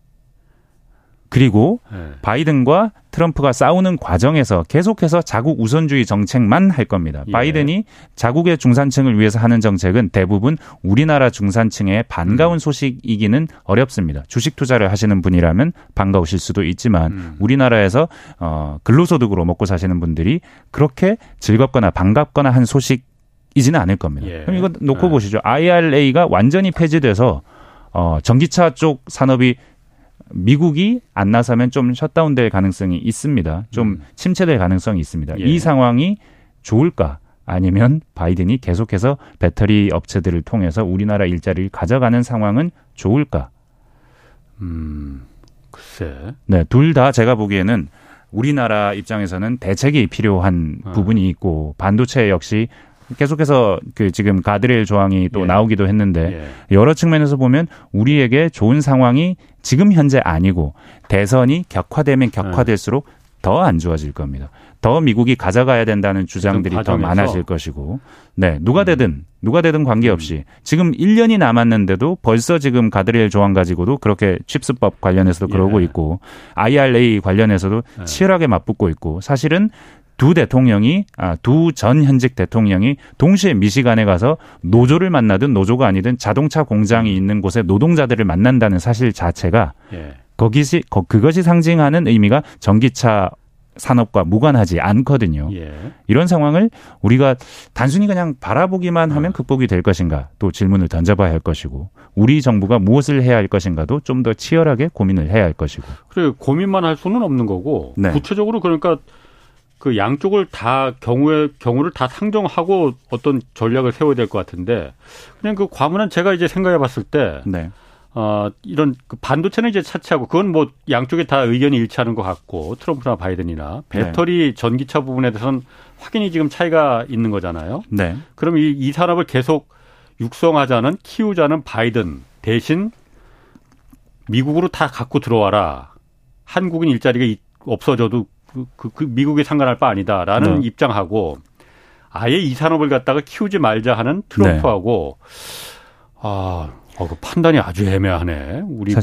그리고 네. 바이든과 트럼프가 싸우는 과정에서 계속해서 자국 우선주의 정책만 할 겁니다. 예. 바이든이 자국의 중산층을 위해서 하는 정책은 대부분 우리나라 중산층의 반가운 음. 소식이기는 어렵습니다. 주식 투자를 하시는 분이라면 반가우실 수도 있지만 음. 우리나라에서 어 근로소득으로 먹고 사시는 분들이 그렇게 즐겁거나 반갑거나 한 소식 이지는 않을 겁니다. 예. 그럼 이거 놓고 예. 보시죠. IRA가 완전히 폐지돼서 어 전기차 쪽 산업이 미국이 안 나서면 좀 셧다운될 가능성이 있습니다. 좀 음. 침체될 가능성이 있습니다. 예. 이 상황이 좋을까? 아니면 바이든이 계속해서 배터리 업체들을 통해서 우리나라 일자리를 가져가는 상황은 좋을까? 음, 글쎄. 네, 둘 다 제가 보기에는 우리나라 입장에서는 대책이 필요한 어. 부분이 있고 반도체 역시 계속해서 그 지금 가드레일 조항이 또 예. 나오기도 했는데 예. 여러 측면에서 보면 우리에게 좋은 상황이 지금 현재 아니고 대선이 격화되면 격화될수록 예. 더안 좋아질 겁니다. 더 미국이 가져가야 된다는 주장들이 더 많아질 것이고, 네 누가 음. 되든 누가 되든 관계없이 음. 지금 1년이 남았는데도 벌써 지금 가드레일 조항 가지고도 그렇게 칩스법 관련해서도 그러고 예. 있고 IRA 관련해서도 예. 치열하게 맞붙고 있고 사실은 두 대통령이 아, 두 전 현직 대통령이 동시에 미시간에 가서 노조를 만나든 노조가 아니든 자동차 공장이 있는 곳에 노동자들을 만난다는 사실 자체가 예. 거기시 거, 그것이 상징하는 의미가 전기차 산업과 무관하지 않거든요. 예. 이런 상황을 우리가 단순히 그냥 바라보기만 하면 어. 극복이 될 것인가 또 질문을 던져봐야 할 것이고 우리 정부가 무엇을 해야 할 것인가도 좀 더 치열하게 고민을 해야 할 것이고. 그래 고민만 할 수는 없는 거고 네. 구체적으로 그러니까 그 양쪽을 다 경우에 경우를 다 상정하고 어떤 전략을 세워야 될 것 같은데 그냥 그 과문은 제가 이제 생각해 봤을 때 네. 어, 이런 그 반도체는 이제 차치하고 그건 뭐 양쪽에 다 의견이 일치하는 것 같고 트럼프나 바이든이나 배터리 네. 전기차 부분에 대해서는 확연히 지금 차이가 있는 거잖아요. 네. 그럼 이, 이 산업을 계속 육성하자는 키우자는 바이든 대신 미국으로 다 갖고 들어와라. 한국인 일자리가 없어져도 그, 그, 그 미국에 상관할 바 아니다라는 네. 입장하고 아예 이 산업을 갖다가 키우지 말자 하는 트럼프하고 네. 아, 어, 그 판단이 아주 애매하네. 우리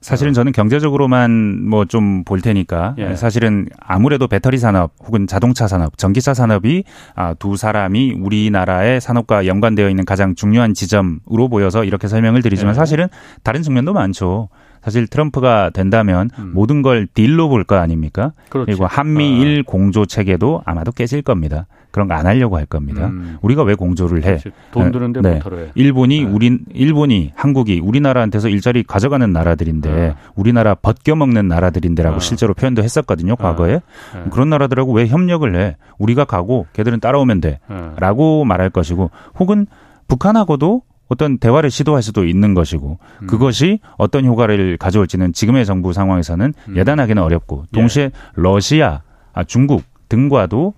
사, 실은 저는 경제적으로만 뭐 좀 볼 테니까 예. 사실은 아무래도 배터리 산업 혹은 자동차 산업, 전기차 산업이 아, 두 사람이 우리나라의 산업과 연관되어 있는 가장 중요한 지점으로 보여서 이렇게 설명을 드리지만 예. 사실은 다른 측면도 많죠. 사실 트럼프가 된다면 음. 모든 걸 딜로 볼 거 아닙니까? 그렇지. 그리고 한미일 아. 공조 체계도 아마도 깨질 겁니다. 그런 거 안 하려고 할 겁니다. 음. 우리가 왜 공조를 해? 돈 드는데 네. 못하러 해. 일본이 네. 우리 일본이 한국이 우리나라한테서 일자리 가져가는 나라들인데 네. 우리나라 벗겨 먹는 나라들인데라고 아. 실제로 표현도 했었거든요. 아. 과거에 네. 그런 나라들하고 왜 협력을 해? 우리가 가고 걔들은 따라오면 돼라고 네. 말할 것이고 혹은 북한하고도 어떤 대화를 시도할 수도 있는 것이고 음. 그것이 어떤 효과를 가져올지는 지금의 정부 상황에서는 음. 예단하기는 어렵고 동시에 예. 러시아, 아, 중국 등과도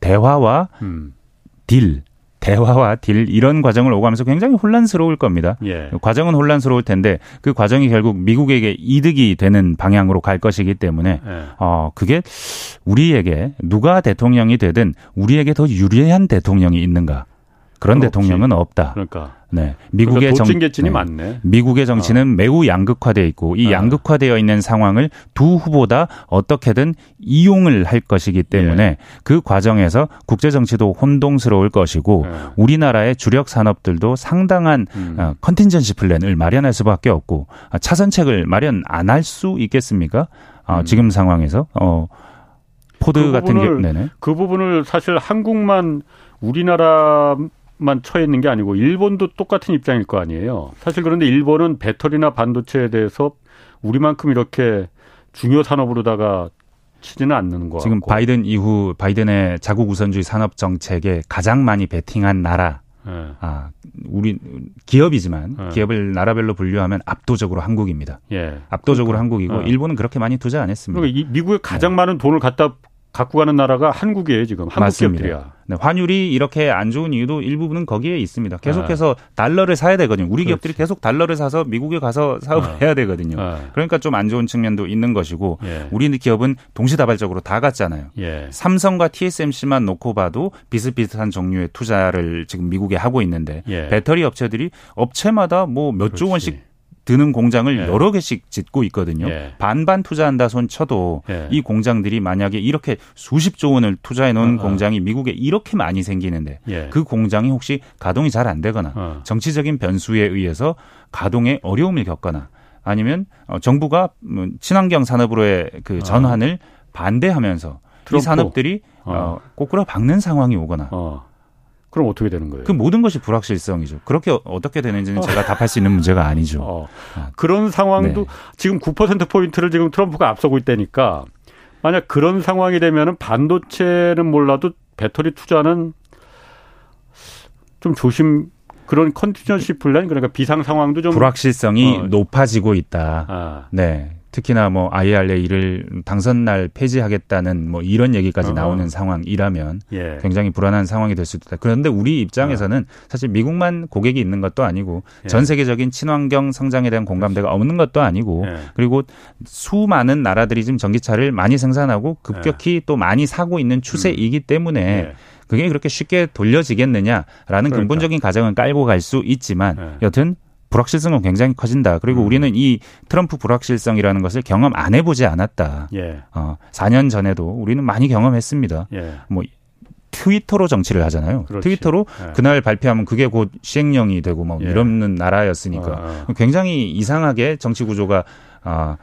대화와 음. 딜 대화와 딜 이런 과정을 오가면서 굉장히 혼란스러울 겁니다. 예. 과정은 혼란스러울 텐데 그 과정이 결국 미국에게 이득이 되는 방향으로 갈 것이기 때문에 예. 어 그게 우리에게 누가 대통령이 되든 우리에게 더 유리한 대통령이 있는가 그런. 대통령은 없다. 그러니까. 네. 미국의 그러니까 정 네. 많네. 미국의 정치는 어. 매우 양극화돼 있고 이 어. 양극화되어 있는 상황을 두 후보다 어떻게든 이용을 할 것이기 때문에 예. 그 과정에서 국제 정치도 혼동스러울 것이고 예. 우리나라의 주력 산업들도 상당한 음. 어, 컨틴전시 플랜을 마련할 수밖에 없고 아, 차선책을 마련 안 할 수 있겠습니까? 어, 음. 지금 상황에서 어 포드 그 같은 경우는 그 부분을 사실 한국만 우리나라 만 처해 있는 게 아니고 일본도 똑같은 입장일 거 아니에요. 사실 그런데 일본은 배터리나 반도체에 대해서 우리만큼 이렇게 중요 산업으로다가 치지는 않는 거 지금 바이든 이후 바이든의 자국 우선주의 산업 정책에 가장 많이 베팅한 나라 네. 아, 우리 기업이지만 네. 기업을 나라별로 분류하면 압도적으로 한국입니다. 예. 압도적으로 그러니까. 한국이고 네. 일본은 그렇게 많이 투자 안 했습니다. 그러니까 이 미국에 가장 네. 많은 돈을 갖다 갖고 가는 나라가 한국이에요 지금 한국 맞습니다. 기업들이야. 네, 환율이 이렇게 안 좋은 이유도 일부분은 거기에 있습니다. 계속해서 아. 달러를 사야 되거든요. 우리 그렇지. 기업들이 계속 달러를 사서 미국에 가서 사업을 아. 해야 되거든요. 아. 그러니까 좀 안 좋은 측면도 있는 것이고 예. 우리 기업은 동시다발적으로 다 갔잖아요. 예. 삼성과 TSMC만 놓고 봐도 비슷비슷한 종류의 투자를 지금 미국에 하고 있는데 예. 배터리 업체들이 업체마다 뭐 몇조 원씩 드는 공장을 예. 여러 개씩 짓고 있거든요. 예. 반반 투자한다 손 쳐도 예. 이 공장들이 만약에 이렇게 수십조 원을 투자해 놓은 어, 어. 공장이 미국에 이렇게 많이 생기는데 예. 그 공장이 혹시 가동이 잘 안 되거나 어. 정치적인 변수에 의해서 가동에 어려움을 겪거나 아니면 어, 정부가 뭐 친환경 산업으로의 그 어. 전환을 반대하면서 트럼프. 이 산업들이 어. 꼬꾸라 박는 상황이 오거나 그럼 어떻게 되는 거예요? 그 모든 것이 불확실성이죠. 그렇게 어떻게 되는지는 어. 제가 답할 수 있는 문제가 아니죠. 어. 아. 그런 상황도 네. 지금 9% 포인트를 지금 트럼프가 앞서고 있다니까 만약 그런 상황이 되면은 반도체는 몰라도 배터리 투자는 좀 조심 그런 컨디션시 플랜 그러니까 비상 상황도 좀 불확실성이 어. 높아지고 있다. 아. 네. 특히나 뭐 IRA를 당선 날 폐지하겠다는 뭐 이런 얘기까지 어. 나오는 상황이라면 예. 굉장히 불안한 상황이 될 수도 있다. 그런데 우리 입장에서는 어. 사실 미국만 고객이 있는 것도 아니고 예. 전 세계적인 친환경 성장에 대한 공감대가 없는 것도 아니고 예. 그리고 수많은 나라들이 지금 전기차를 많이 생산하고 급격히 예. 또 많이 사고 있는 추세이기 음. 때문에 예. 그게 그렇게 쉽게 돌려지겠느냐라는 그러니까. 근본적인 가정은 깔고 갈 수 있지만 예. 여튼 불확실성은 굉장히 커진다. 그리고 음. 우리는 이 트럼프 불확실성이라는 것을 경험 안 해보지 않았다. 예. 어, 4년 전에도 우리는 많이 경험했습니다. 예. 뭐 트위터로 정치를 하잖아요. 그렇지. 트위터로 예. 그날 발표하면 그게 곧 시행령이 되고 뭐 예. 이러는 나라였으니까 아, 아. 굉장히 이상하게 정치 구조가 아,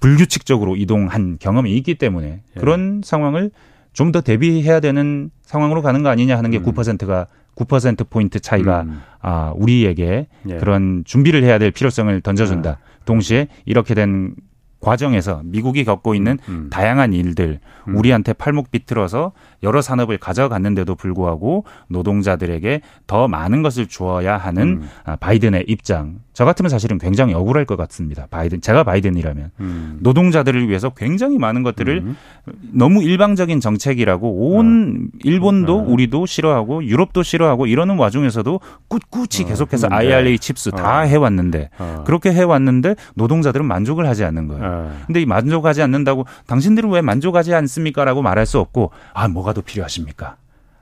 불규칙적으로 이동한 경험이 있기 때문에 예. 그런 상황을 좀 더 대비해야 되는 상황으로 가는 거 아니냐 하는 게 음. 9%가 9% 포인트 차이가 음. 아 우리에게 예. 그런 준비를 해야 될 필요성을 던져준다. 아. 동시에 이렇게 된 과정에서 미국이 겪고 있는 음. 음. 다양한 일들 음. 우리한테 팔목 비틀어서 여러 산업을 가져갔는데도 불구하고 노동자들에게 더 많은 것을 주어야 하는 음. 아, 바이든의 입장. 저 같으면 사실은 굉장히 억울할 것 같습니다. 바이든 제가 바이든이라면 음. 노동자들을 위해서 굉장히 많은 것들을 음. 너무 일방적인 정책이라고 온 어. 일본도 어. 우리도 싫어하고 유럽도 싫어하고 이러는 와중에서도 꿋꿋이 어. 계속해서 IRA 칩스 다 어. 해왔는데 어. 그렇게 해왔는데 노동자들은 만족을 하지 않는 거예요. 어. 근데 이 만족하지 않는다고 당신들은 왜 만족하지 않습니까라고 말할 수 없고 아 뭐가 더 필요하십니까?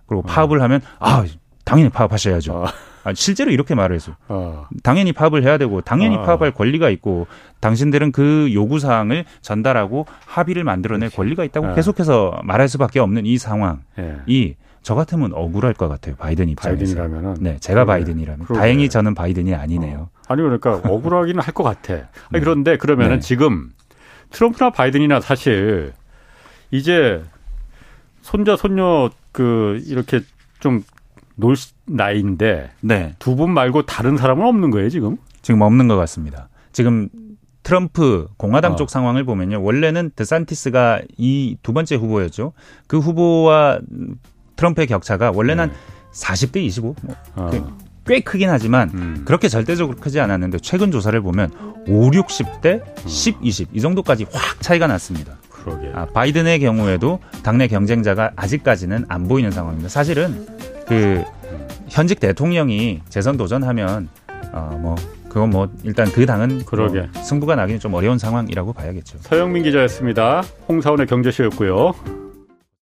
그리고 파업을 하면 아 당연히 파업하셔야죠. 아, 실제로 이렇게 말을 해서 어. 당연히 파업을 해야 되고 당연히 어. 파업할 권리가 있고 당신들은 그 요구 사항을 전달하고 합의를 만들어낼 그렇지. 권리가 있다고 어. 계속해서 말할 수밖에 없는 이 상황이 예. 저 같으면 억울할 것 같아요. 바이든 입장에서. 바이든이라면은. 네, 제가 그래. 바이든이라면. 그러게. 다행히 저는 바이든이 아니네요. 어. 아니 그러니까 억울하기는 할 것 같아. 아니, [laughs] 네. 그런데 그러면은 네. 지금 트럼프나 바이든이나 사실 이제 손자 손녀 그 이렇게 좀 놀 나이인데 네. 두 분 말고 다른 사람은 없는 거예요 지금? 지금 없는 것 같습니다. 지금 트럼프 공화당 어. 쪽 상황을 보면요. 원래는 드산티스가 이 두 번째 후보였죠. 그 후보와 트럼프의 격차가 원래는 네. 40대 25. 뭐 어. 그꽤 크긴 하지만 음. 그렇게 절대적으로 크지 않았는데 최근 조사를 보면 5, 60대 10, 20 이 정도까지 확 차이가 났습니다. 그러게. 아, 바이든의 경우에도 당내 경쟁자가 아직까지는 안 보이는 상황입니다. 사실은 그 현직 대통령이 재선 도전하면 어뭐 그건 뭐 일단 그 당은 그러게 뭐 승부가 나기는 좀 어려운 상황이라고 봐야겠죠. 서영민 기자였습니다. 홍사원의 경제쇼였고요.